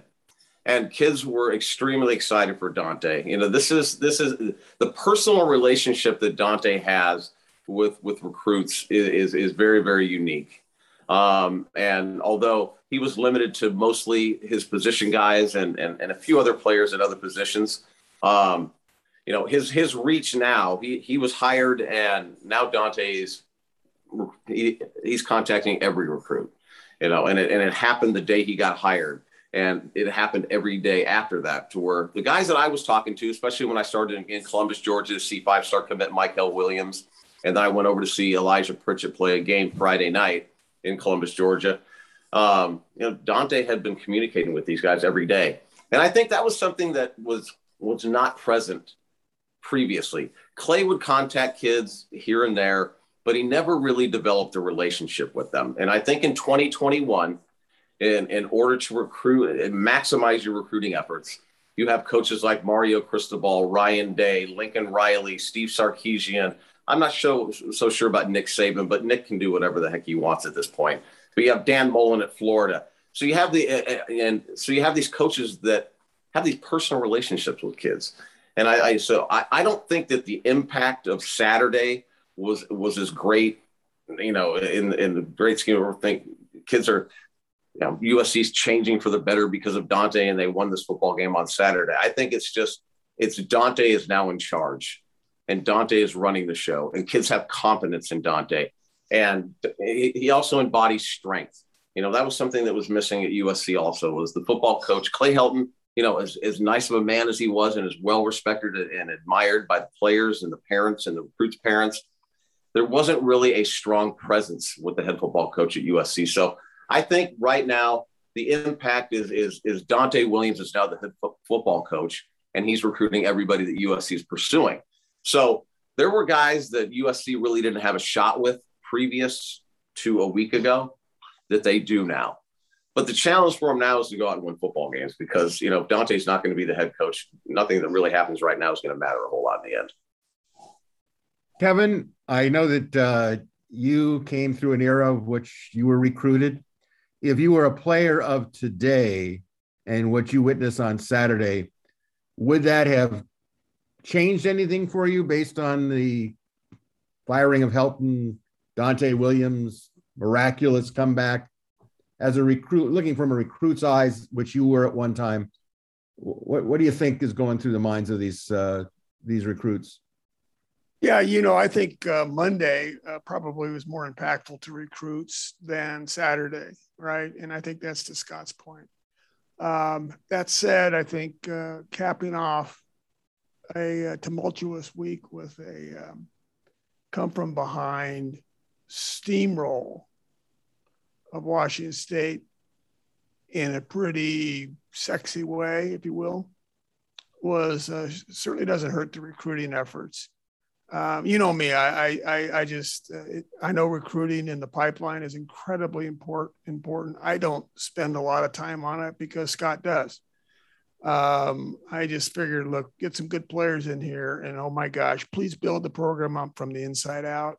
and kids were extremely excited for Donte. You know, this is this is the personal relationship that Donte has with with recruits is is, is very very unique. Um, and although he was limited to mostly his position guys and and, and a few other players at other positions, um, you know his his reach now he he was hired and now donte's he, he's contacting every recruit you know and it, and it happened the day he got hired and it happened every day after that to where the guys that i was talking to especially when i started in, columbus georgia to see five star commit michael williams and then i went over to see elijah pritchett play a game friday night in columbus georgia um, you know donte had been communicating with these guys every day and i think that was something that was was not present previously. Clay would contact kids here and there, but he never really developed a relationship with them. And I think in 2021, in, in order to recruit and maximize your recruiting efforts. You have coaches like Mario Cristobal, Ryan Day, Lincoln Riley, Steve Sarkisian. I'm not so, so sure about Nick Saban, but Nick can do whatever the heck he wants at this point. But you have Dan Mullen at Florida. So you have the and so you have these coaches that have these personal relationships with kids. And I, I so I, I don't think that the impact of Saturday was was as great, you know, in in the great scheme of think Kids are you know, USC's changing for the better because of Donte and they won this football game on Saturday. I think it's just it's Donte is now in charge and Donte is running the show and kids have confidence in Donte. And he also embodies strength. You know, that was something that was missing at USC also was the football coach, Clay Helton, you know, as, as nice of a man as he was and as well respected and admired by the players and the parents and the recruits' parents, there wasn't really a strong presence with the head football coach at USC. So I think right now the impact is is is Donte Williams is now the head fo- football coach, and he's recruiting everybody that USC is pursuing. So there were guys that USC really didn't have a shot with previous to a week ago that they do now. But the challenge for him now is to go out and win football games because you know Donte's not going to be the head coach. Nothing that really happens right now is going to matter a whole lot in the end. Kevin, I know that uh, you came through an era of which you were recruited if you were a player of today and what you witnessed on Saturday, would that have changed anything for you based on the firing of Helton, Donte Williams, miraculous comeback as a recruit, looking from a recruit's eyes, which you were at one time? What, what do you think is going through the minds of these uh, these recruits? Yeah, you know, I think uh, Monday uh, probably was more impactful to recruits than Saturday, right? And I think that's to Scott's point. Um, that said, I think uh, capping off a, a, tumultuous week with a um, come from behind steamroll of Washington State in a pretty sexy way, if you will, was uh, certainly doesn't hurt the recruiting efforts um, you know me. I I I just uh, I know recruiting in the pipeline is incredibly important. Important. I don't spend a lot of time on it because Scott does. Um, I just figured, look, get some good players in here, and oh my gosh, please build the program up from the inside out.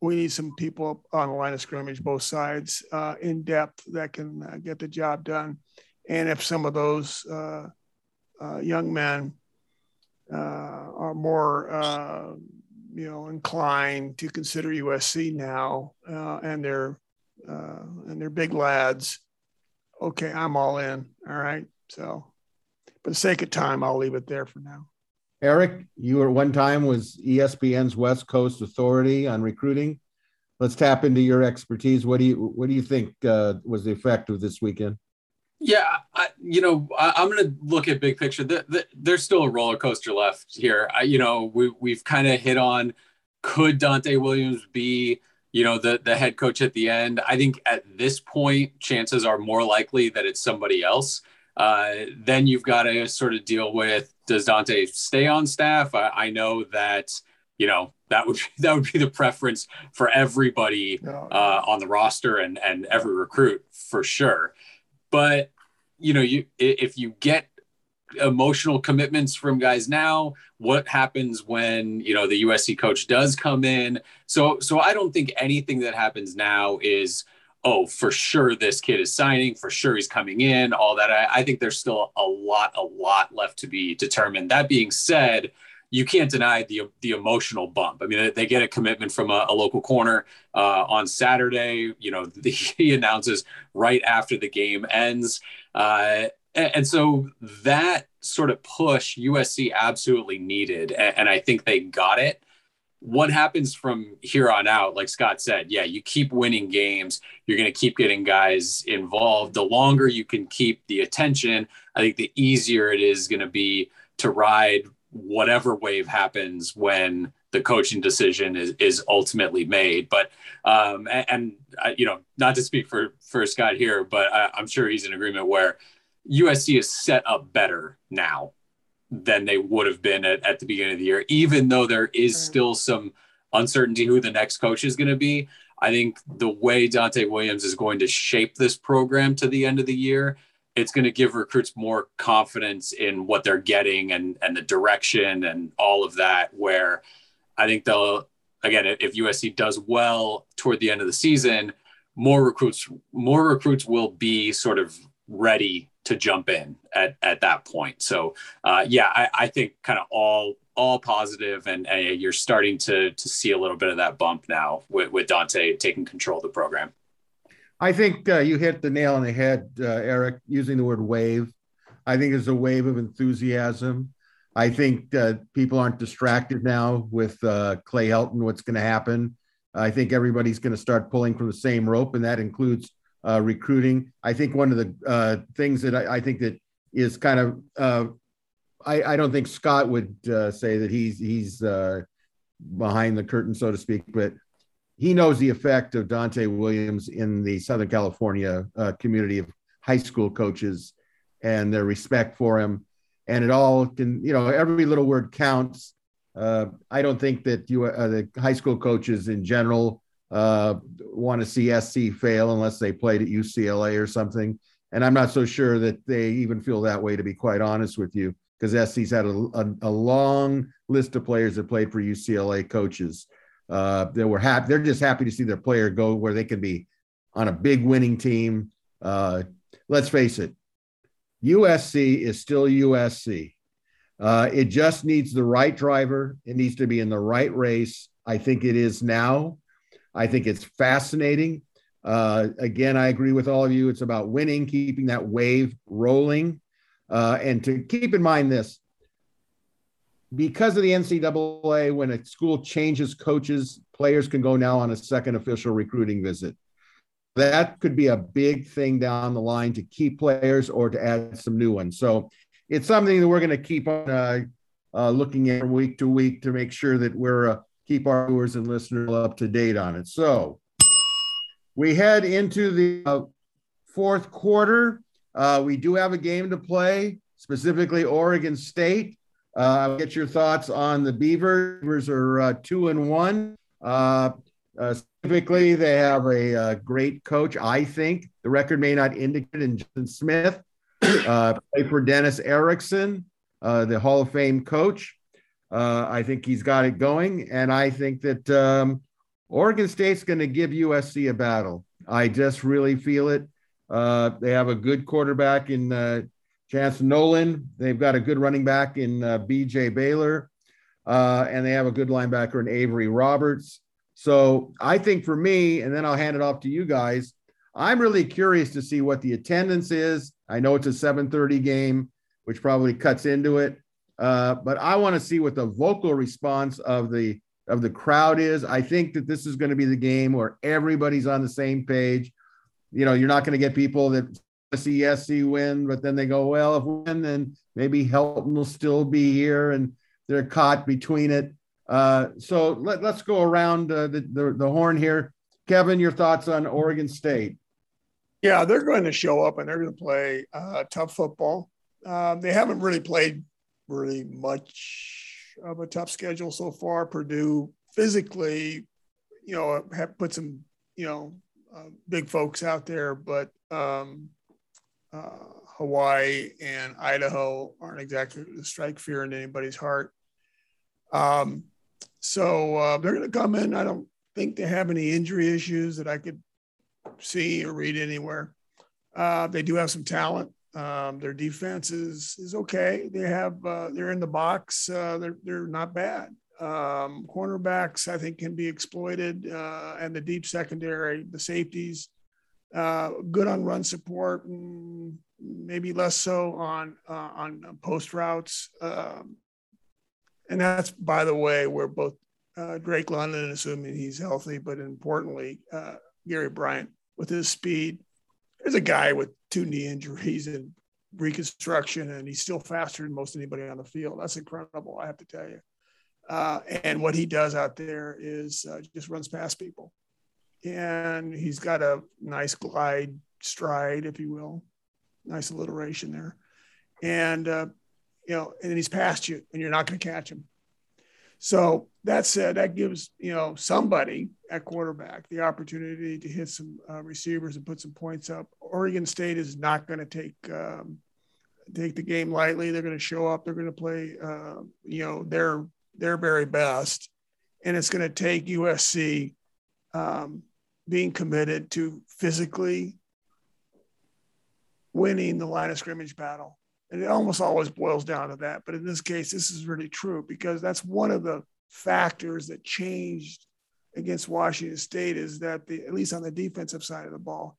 We need some people on the line of scrimmage, both sides, uh, in depth that can uh, get the job done. And if some of those uh, uh, young men uh, are more you know inclined to consider USC now, uh, and they're uh, and they're big lads. Okay, I'm all in. All right, so for the sake of time, I'll leave it there for now. Erik, you at one time was ESPN's West Coast authority on recruiting. Let's tap into your expertise. What do you what do you think uh, was the effect of this weekend? Yeah, I, you know, I, am going to look at big picture. The, the, there's still a roller coaster left here. I, you know, we, we've kind of hit on could Donte Williams be, you know, the the head coach at the end? I think at this point, chances are more likely that it's somebody else. Uh, then you've got to sort of deal with does Donte stay on staff? I, I know that you know that would [LAUGHS] that would be the preference for everybody uh, on the roster and and every recruit for sure. But you know, you if you get emotional commitments from guys now, what happens when you know the USC coach does come in? So so I don't think anything that happens now is oh for sure this kid is signing for sure he's coming in all that I, I think there's still a lot a lot left to be determined that being said you can't deny the the emotional bump. I mean, they get a commitment from a, a local corner uh, on Saturday. You know, the, [LAUGHS] he announces right after the game ends, uh, and, and, so that sort of push USC absolutely needed, and, and I think they got it. What happens from here on out, like Scott said, yeah, you keep winning games, you're going to keep getting guys involved. The longer you can keep the attention, I think the easier it is going to be to ride whatever wave happens when the coaching decision is, is ultimately made. But um, and, and I, you know, not to speak for for Scott here, but I, I'm sure he's in agreement where USC is set up better now than they would have been at, at the beginning of the year, even though there is still some uncertainty who the next coach is going to be. I think the way Donte Williams is going to shape this program to the end of the year, it's going to give recruits more confidence in what they're getting and and the direction and all of that. Where I think they'll again, if USC does well toward the end of the season, more recruits more recruits will be sort of ready to jump in at, at that point. So uh, yeah, I, I think kind of all all positive and, and, you're starting to to see a little bit of that bump now with, with Donte taking control of the program. I think uh, you hit the nail on the head, uh, Erik, using the word wave. I think it's a wave of enthusiasm. I think uh, people aren't distracted now with uh, Clay Helton, what's going to happen. I think everybody's going to start pulling from the same rope, and that includes uh, recruiting. I think one of the uh, things that I, I, think that is kind of I, I, don't think Scott would say that he's he's behind the curtain, so to speak, but he knows the effect of Donte Williams in the Southern California uh, community of high school coaches and their respect for him. And it all can, you know, every little word counts. I don't think that you, the high school coaches in general, uh, want to see SC fail unless they played at UCLA or something. And I'm not so sure that they even feel that way, to be quite honest with you, because SC's had a, a, a, long list of players that played for UCLA coaches. Uh, they were happy. They're just happy to see their player go where they can be on a big winning team. Uh, let's face it, USC is still USC. Uh, it just needs the right driver. It needs to be in the right race. I think it is now. I think it's fascinating. Uh, again, I agree with all of you. It's about winning, keeping that wave rolling. Uh, and to keep in mind this because of the NCAA, when a school changes coaches, players can go now on a second official recruiting visit. That could be a big thing down the line to keep players or to add some new ones. So it's something that we're going to keep on uh, uh, looking at week to week to make sure that we're uh, keep our viewers and listeners up to date on it. So we head into the uh, fourth quarter. Uh, we do have a game to play, specifically Oregon State. Uh, get your thoughts on the Beavers. Beavers are uh, two and one. Uh, uh, specifically, they have a, a, great coach. I think the record may not indicate in Justin Smith. play for Dennis Erickson, the Hall of Fame coach. Uh, I think he's got it going, and I think that um, Oregon State's going to give USC a battle. I just really feel it. Uh, they have a good quarterback in uh, Chance Nolan. They've got a good running back in uh, B.J. Baylor, uh, and they have a good linebacker in Avery Roberts. So I think for me, and then I'll hand it off to you guys. I'm really curious to see what the attendance is. I know it's a 7:30 game, which probably cuts into it. Uh, but I want to see what the vocal response of the of the crowd is. I think that this is going to be the game where everybody's on the same page. You know, you're not going to get people that see SC win, but then they go, well, if win, then maybe Helton will still be here, and they're caught between it. Uh, so let, us go around uh, the, the, the horn here. Kevin, your thoughts on Oregon State? Yeah, they're going to show up and they're going to play uh, tough football. Um, they haven't really played really much of a tough schedule so far. Purdue physically, you know, have put some, you know, uh, big folks out there, but um, uh, Hawaii and Idaho aren't exactly the strike fear in anybody's heart. Um, so uh, they're going to come in. I don't think they have any injury issues that I could see or read anywhere. Uh, they do have some talent. Um, their defense is is okay. They have uh, they're in the box. Uh, they're they're not bad. Um, cornerbacks I think can be exploited, uh, and the deep secondary, the safeties, uh, good on run support, maybe less so on uh, on post routes. Um, and that's by the way where both uh, Drake London, assuming he's healthy, but importantly Gary Bryant with his speed. There's a guy with two knee injuries and reconstruction, and he's still faster than most anybody on the field. That's incredible, I have to tell you. Uh, and what he does out there is uh, just runs past people, and he's got a nice glide stride, if you will, nice alliteration there, and uh, you know, and then he's past you, and you're not going to catch him. So that said, that gives you know somebody at quarterback the opportunity to hit some uh, receivers and put some points up. Oregon State is not going to take um, take the game lightly. They're going to show up. They're going to play uh, you know their their very best, and it's going to take USC um, being committed to physically winning the line of scrimmage battle. And it almost always boils down to that. But in this case, this is really true because that's one of the factors that changed against Washington State is that the at least on the defensive side of the ball,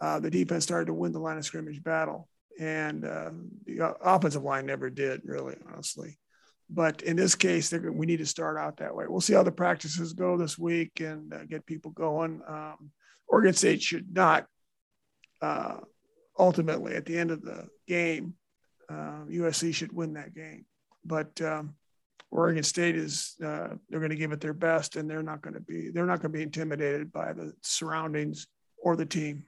uh, the defense started to win the line of scrimmage battle, and uh, the offensive line never did really, honestly. But in this case, we need to start out that way. We'll see how the practices go this week and uh, get people going. Um, Oregon State should not uh, ultimately at the end of the game, USC uh, should win that game. But um, Oregon State is uh, they're going to give it their best, and they're not going to be they're not going to be intimidated by the surroundings or the team.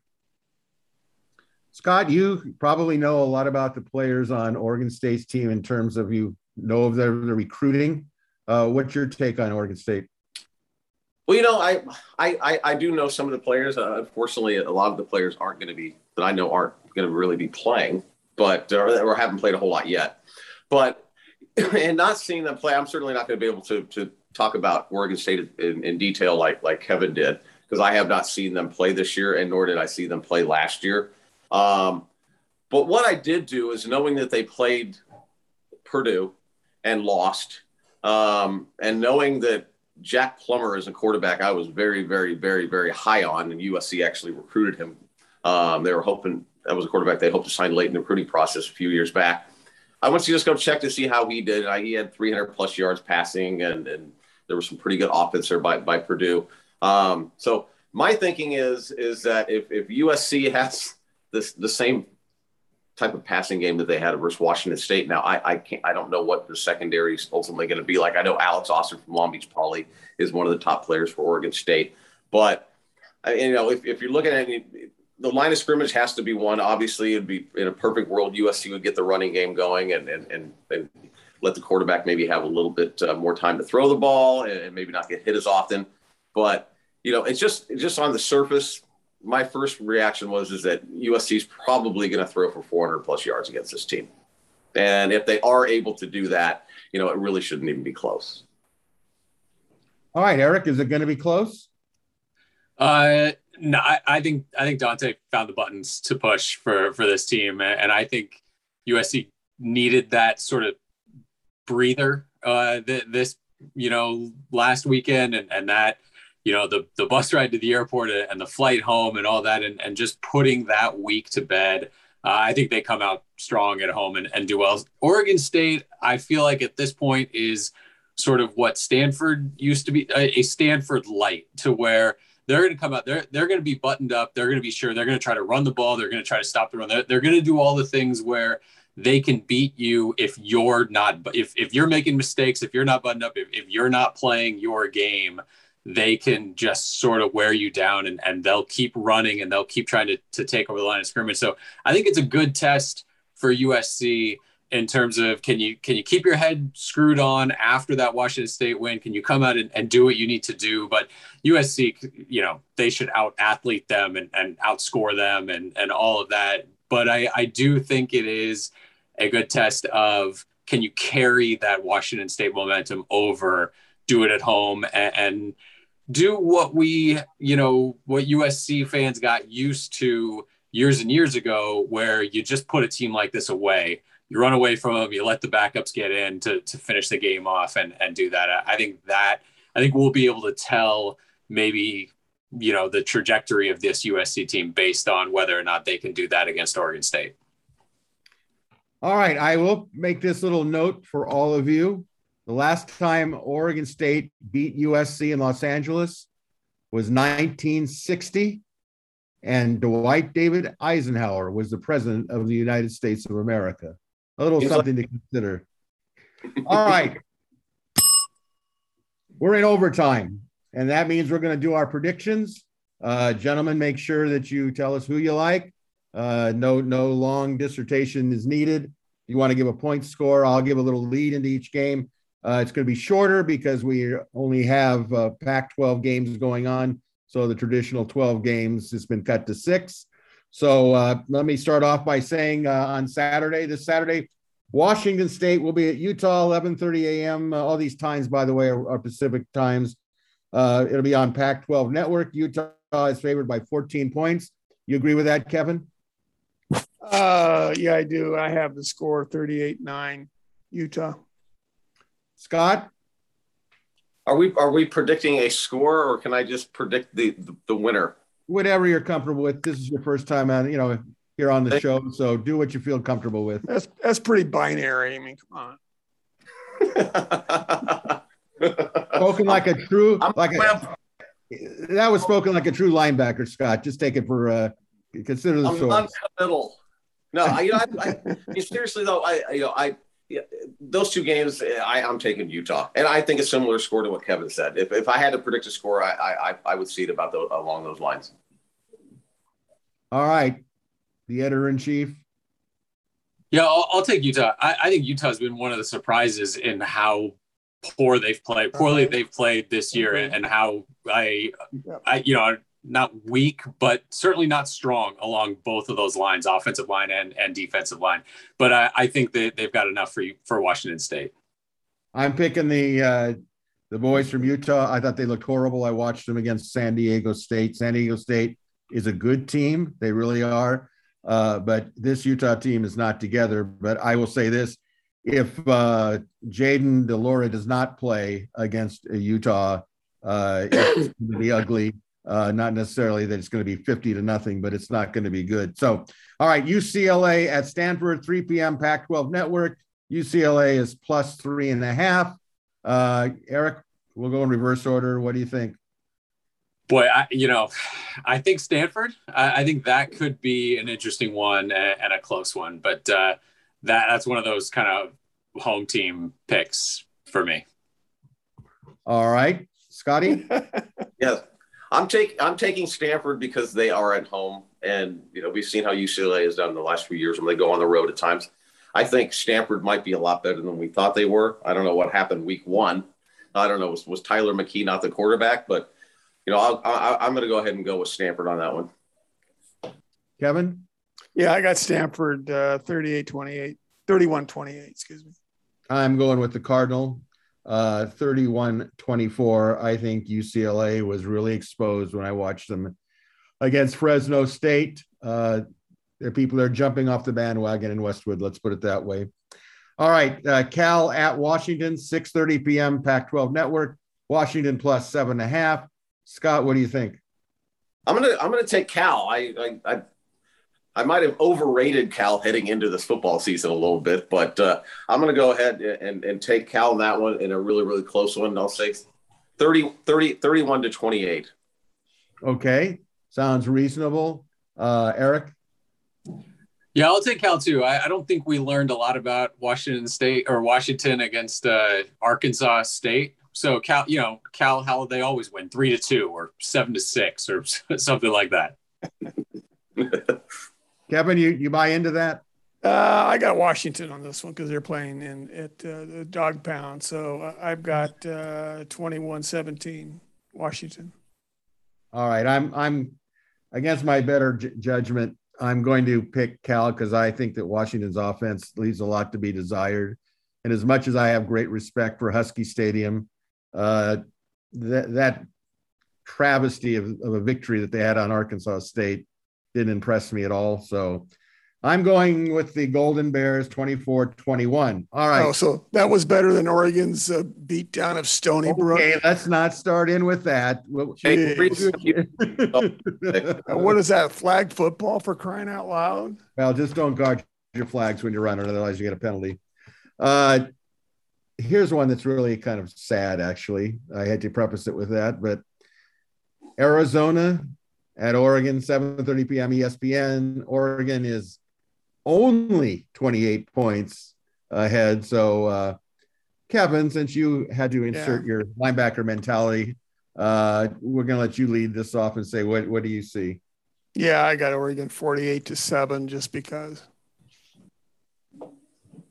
Scott, you probably know a lot about the players on Oregon State's team in terms of you know of their, recruiting. Uh, what's your take on Oregon State? Well, you know, I I I do know some of the players. Uh, unfortunately, a lot of the players aren't going to be that I know aren't going to really be playing, but or, or haven't played a whole lot yet. But [CLEARS THROAT] and not seeing them play, I'm certainly not going to be able to to talk about Oregon State in, in detail like like Kevin did because I have not seen them play this year, and nor did I see them play last year. Um, but what I did do is knowing that they played Purdue and lost, um, and knowing that Jack Plummer is a quarterback I was very, very, very, very high on, and USC actually recruited him. Um, they were hoping that was a quarterback they hoped to sign late in the recruiting process a few years back. I went to just go check to see how he did. I, he had 300 plus yards passing, and, and there was some pretty good offense there by, by Purdue. Um, so my thinking is is that if, if USC has this the same type of passing game that they had versus Washington State, now I I can't I don't know what the secondary is ultimately going to be like. I know Alex Austin from Long Beach Poly is one of the top players for Oregon State, but you know if, if you're looking at the line of scrimmage has to be one. Obviously, it'd be in a perfect world, USC would get the running game going and and and, and let the quarterback maybe have a little bit uh, more time to throw the ball and, and, maybe not get hit as often. But you know, it's just it's just on the surface. My first reaction was is that USC is probably going to throw for 400 plus yards against this team, and if they are able to do that, you know, it really shouldn't even be close. All right, Erik, is it going to be close? Uh, no, I, I, think I think Donte found the buttons to push for for this team, and I think USC needed that sort of breather uh, th- this you know last weekend, and and that you know the the bus ride to the airport and the flight home and all that, and and just putting that week to bed. Uh, I think they come out strong at home and, and do well. Oregon State, I feel like at this point is sort of what Stanford used to be, a, Stanford light, to where they're going to come out. They're they're going to be buttoned up. They're going to be sure. They're going to try to run the ball. They're going to try to stop the run. They're, they're going to do all the things where they can beat you if you're not if if you're making mistakes, if you're not buttoned up, if, if you're not playing your game, they can just sort of wear you down and, and they'll keep running and they'll keep trying to, to take over the line of scrimmage. So I think it's a good test for USC in terms of can you can you keep your head screwed on after that Washington State win? Can you come out and, and do what you need to do? But USC, you know, they should out athlete them and, and outscore them and and all of that. But I, I do think it is a good test of can you carry that Washington State momentum over, do it at home and, and do what we, you know, what USC fans got used to years and years ago, where you just put a team like this away you run away from them, you let the backups get in to, to finish the game off and, and do that. I think that, I think we'll be able to tell maybe, you know, the trajectory of this USC team based on whether or not they can do that against Oregon State. All right. I will make this little note for all of you. The last time Oregon State beat USC in Los Angeles was 1960 and Dwight David Eisenhower was the president of the United States of America. A little something like- to consider. All right. We're in overtime, and that means we're going to do our predictions. Uh, gentlemen, make sure that you tell us who you like. Uh, no, no long dissertation is needed. You want to give a point score, I'll give a little lead into each game. Uh, it's going to be shorter because we only have uh, Pac 12 games going on. So the traditional 12 games has been cut to six. So uh, let me start off by saying uh, on Saturday, this Saturday, Washington State will be at Utah, 11:30 a.m. Uh, all these times, by the way, are, are Pacific times. Uh, it'll be on Pac-12 Network. Utah is favored by 14 points. You agree with that, Kevin? Uh, yeah, I do. I have the score 38-9 Utah. Scott? Are we are we predicting a score or can I just predict the the, the winner? Whatever you're comfortable with. This is your first time on, you know, here on the show, so do what you feel comfortable with. That's that's pretty binary. I mean, come on. [LAUGHS] spoken like a true like a, that was spoken like a true linebacker, Scott. Just take it for uh consider the I'm source. middle. No, I, you know, I, I, seriously though, I you know, I yeah, those two games, I, I'm taking Utah, and I think a similar score to what Kevin said. If, if I had to predict a score, I I, I would see it about those, along those lines. All right, the editor in chief. Yeah, I'll, I'll take Utah. I, I, think Utah's been one of the surprises in how poor they've played, poorly uh-huh. they've played this year, mm-hmm. and how I, I, you know, not weak, but certainly not strong along both of those lines, offensive line and, and defensive line. But I, I think that they've got enough for for Washington State. I'm picking the uh, the boys from Utah. I thought they looked horrible. I watched them against San Diego State. San Diego State is a good team. They really are. Uh, but this Utah team is not together. But I will say this: if uh, Jayden de Laura does not play against Utah, uh, it's going to be ugly. Uh, not necessarily that it's going to be 50 to nothing, but it's not going to be good. So, all right, UCLA at Stanford, 3 p.m. Pac 12 network. UCLA is plus three and a half. Uh, Erik, we'll go in reverse order. What do you think? Boy, I, you know, I think Stanford. I, I, think that could be an interesting one and, and a close one. But uh, that that's one of those kind of home team picks for me. All right, Scotty. [LAUGHS] yes, I'm taking I'm taking Stanford because they are at home, and you know we've seen how UCLA has done the last few years when they go on the road at times. I think Stanford might be a lot better than we thought they were. I don't know what happened week one. I don't know was, was Tyler McKee not the quarterback, but you know I'll, I, am going to go ahead and go with Stanford on that one. Kevin. Yeah, I got Stanford uh, 38 28, 31 28, excuse me. I'm going with the Cardinal uh, 31 24. I think UCLA was really exposed when I watched them against Fresno State. Uh, there people are jumping off the bandwagon in Westwood. Let's put it that way. All right, uh, Cal at Washington, 6:30 p.m. Pac-12 Network. Washington plus seven and a half. Scott, what do you think? I'm gonna I'm gonna take Cal. I I, I I might have overrated Cal heading into this football season a little bit, but uh, I'm going to go ahead and, and take Cal in that one in a really, really close one. I'll say 30, 30, 31 to 28. Okay. Sounds reasonable. Uh, Erik? Yeah, I'll take Cal too. I, I, don't think we learned a lot about Washington State or Washington against uh, Arkansas State. So Cal, you know, Cal, how they always win three to two or seven to six or [LAUGHS] something like that. [LAUGHS] Kevin, you, you buy into that? Uh, I got Washington on this one because they're playing in at uh, the dog pound. So uh, I've got uh, 21-17 Washington. All right, I'm I'm against my better j- judgment. I'm going to pick Cal because I think that Washington's offense leaves a lot to be desired. And as much as I have great respect for Husky Stadium, uh, that that travesty of, of a victory that they had on Arkansas State didn't impress me at all. So I'm going with the Golden Bears 24 21. All right. Oh, so that was better than Oregon's uh, beatdown of Stony Brook. Okay, let's not start in with that. [LAUGHS] [LAUGHS] what is that? Flag football for crying out loud? Well, just don't guard your flags when you're running, otherwise, you get a penalty. Uh, here's one that's really kind of sad, actually. I had to preface it with that, but Arizona at Oregon, 7:30 p.m. ESPN. Oregon is only 28 points ahead. So, uh, Kevin, since you had to insert yeah. your linebacker mentality, uh, we're going to let you lead this off and say what what do you see? Yeah, I got Oregon 48 to seven, just because.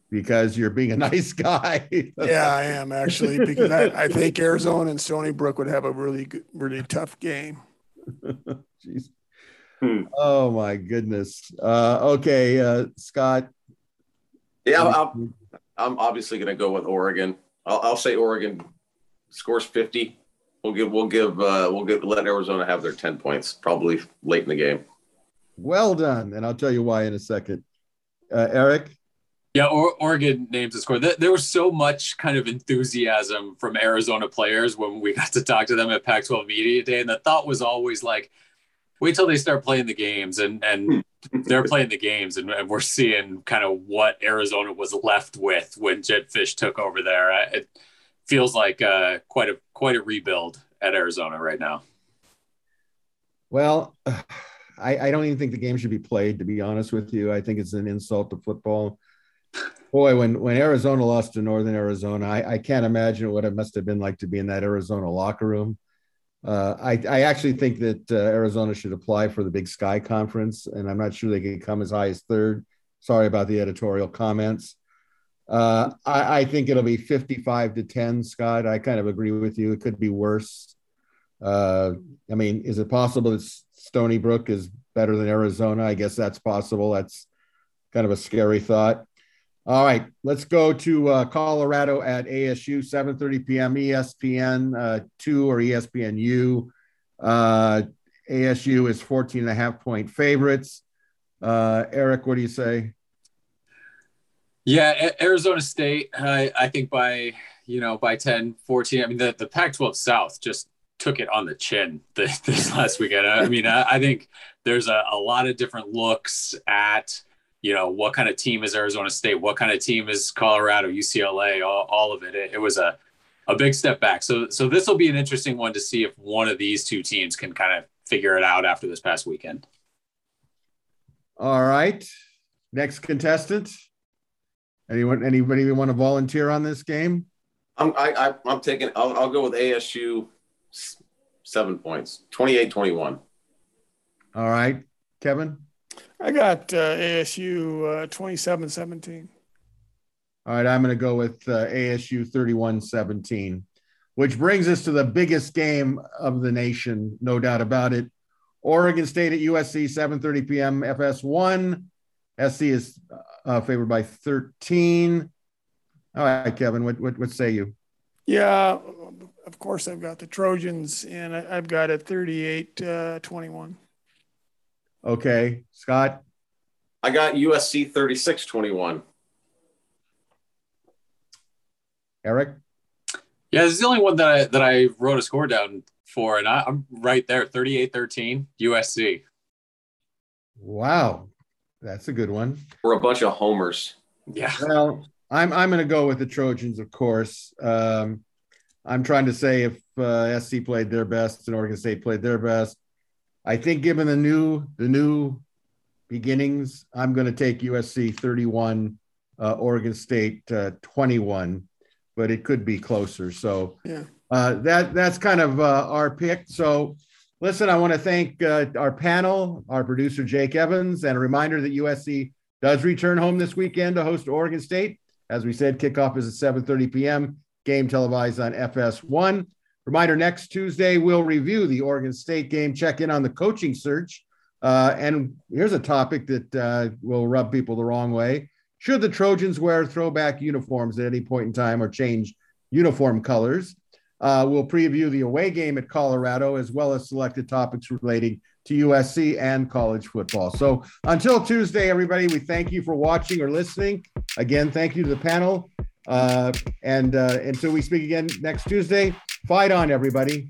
because you're being a [LAUGHS] nice guy. yeah, I am actually because I, I think Arizona and Stony Brook would have a really good, really tough game. [LAUGHS] Jeez. Hmm. Oh my goodness. Uh, okay, uh, Scott. Yeah, I'm, I'm obviously going to go with Oregon. I'll, I'll, say Oregon scores 50. We'll give we'll give uh, we'll give let Arizona have their 10 points probably late in the game. Well done, and I'll tell you why in a second. Uh, Erik. Yeah, or, Oregon names the score. There was so much kind of enthusiasm from Arizona players when we got to talk to them at Pac-12 Media Day, and the thought was always like, "Wait till they start playing the games," and and they're playing the games, and, and, we're seeing kind of what Arizona was left with when Jedd Fisch took over there. It feels like uh, quite a quite a rebuild at Arizona right now. Well, [SIGHS] I, I don't even think the game should be played. To be honest with you, I think it's an insult to football boy, when when Arizona lost to Northern Arizona, I, I can't imagine what it must have been like to be in that Arizona locker room. Uh, I, I actually think that uh, Arizona should apply for the Big Sky Conference, and I'm not sure they could come as high as third. Sorry about the editorial comments. Uh, I, I, think it'll be 55 to 10, Scott. I kind of agree with you. It could be worse. Uh, I mean, is it possible that Stony Brook is better than Arizona? I guess that's possible. That's kind of a scary thought. All right, let's go to uh, Colorado at ASU, 7:30 p.m. ESPN uh, two or ESPN U. Uh, ASU is 14 and a half point favorites. Uh, Erik, what do you say? Yeah, Arizona State, I, I think by you know by 10, 14. I mean the the Pac-12 South just took it on the chin [LAUGHS] this, this last weekend. I mean, I, I think there's a, a lot of different looks at you know, what kind of team is Arizona State? What kind of team is Colorado, UCLA, all, all of it. it. It was a, a big step back. So, so this will be an interesting one to see if one of these two teams can kind of figure it out after this past weekend. All right. Next contestant. Anyone, anybody want to volunteer on this game? I'm, I, I, am taking, I'll, I'll go with ASU seven points, 28 21. All right. Kevin? I got uh, ASU uh, 27 17. All right, I'm going to go with uh, ASU 31 17, which brings us to the biggest game of the nation, no doubt about it. Oregon State at USC, 7:30 p.m. FS1. SC is uh, favored by 13. All right, Kevin, what, what, what say you? Yeah, of course, I've got the Trojans, and I've got it 38 uh, 21. Okay. Scott? I got USC 36 21. Erik? Yeah, this is the only one that I, that I wrote a score down for, and I, am right there 38 13 USC. Wow. That's a good one. We're a bunch of homers. Yeah. Well, I'm, I'm going to go with the Trojans, of course. Um, I'm trying to say if uh, SC played their best and Oregon State played their best, I think given the new the new beginnings, I'm going to take USC 31, uh, Oregon State uh, 21, but it could be closer. So yeah, uh, that that's kind of uh, our pick. So listen, I want to thank uh, our panel, our producer Jake Evans, and a reminder that USC does return home this weekend to host Oregon State. As we said, kickoff is at 7:30 p.m. Game televised on FS1. Reminder next Tuesday, we'll review the Oregon State game, check in on the coaching search. Uh, and here's a topic that uh, will rub people the wrong way. Should the Trojans wear throwback uniforms at any point in time or change uniform colors? Uh, we'll preview the away game at Colorado as well as selected topics relating to USC and college football. So until Tuesday, everybody, we thank you for watching or listening. Again, thank you to the panel. Uh, and uh, until we speak again next Tuesday, Fight on, everybody.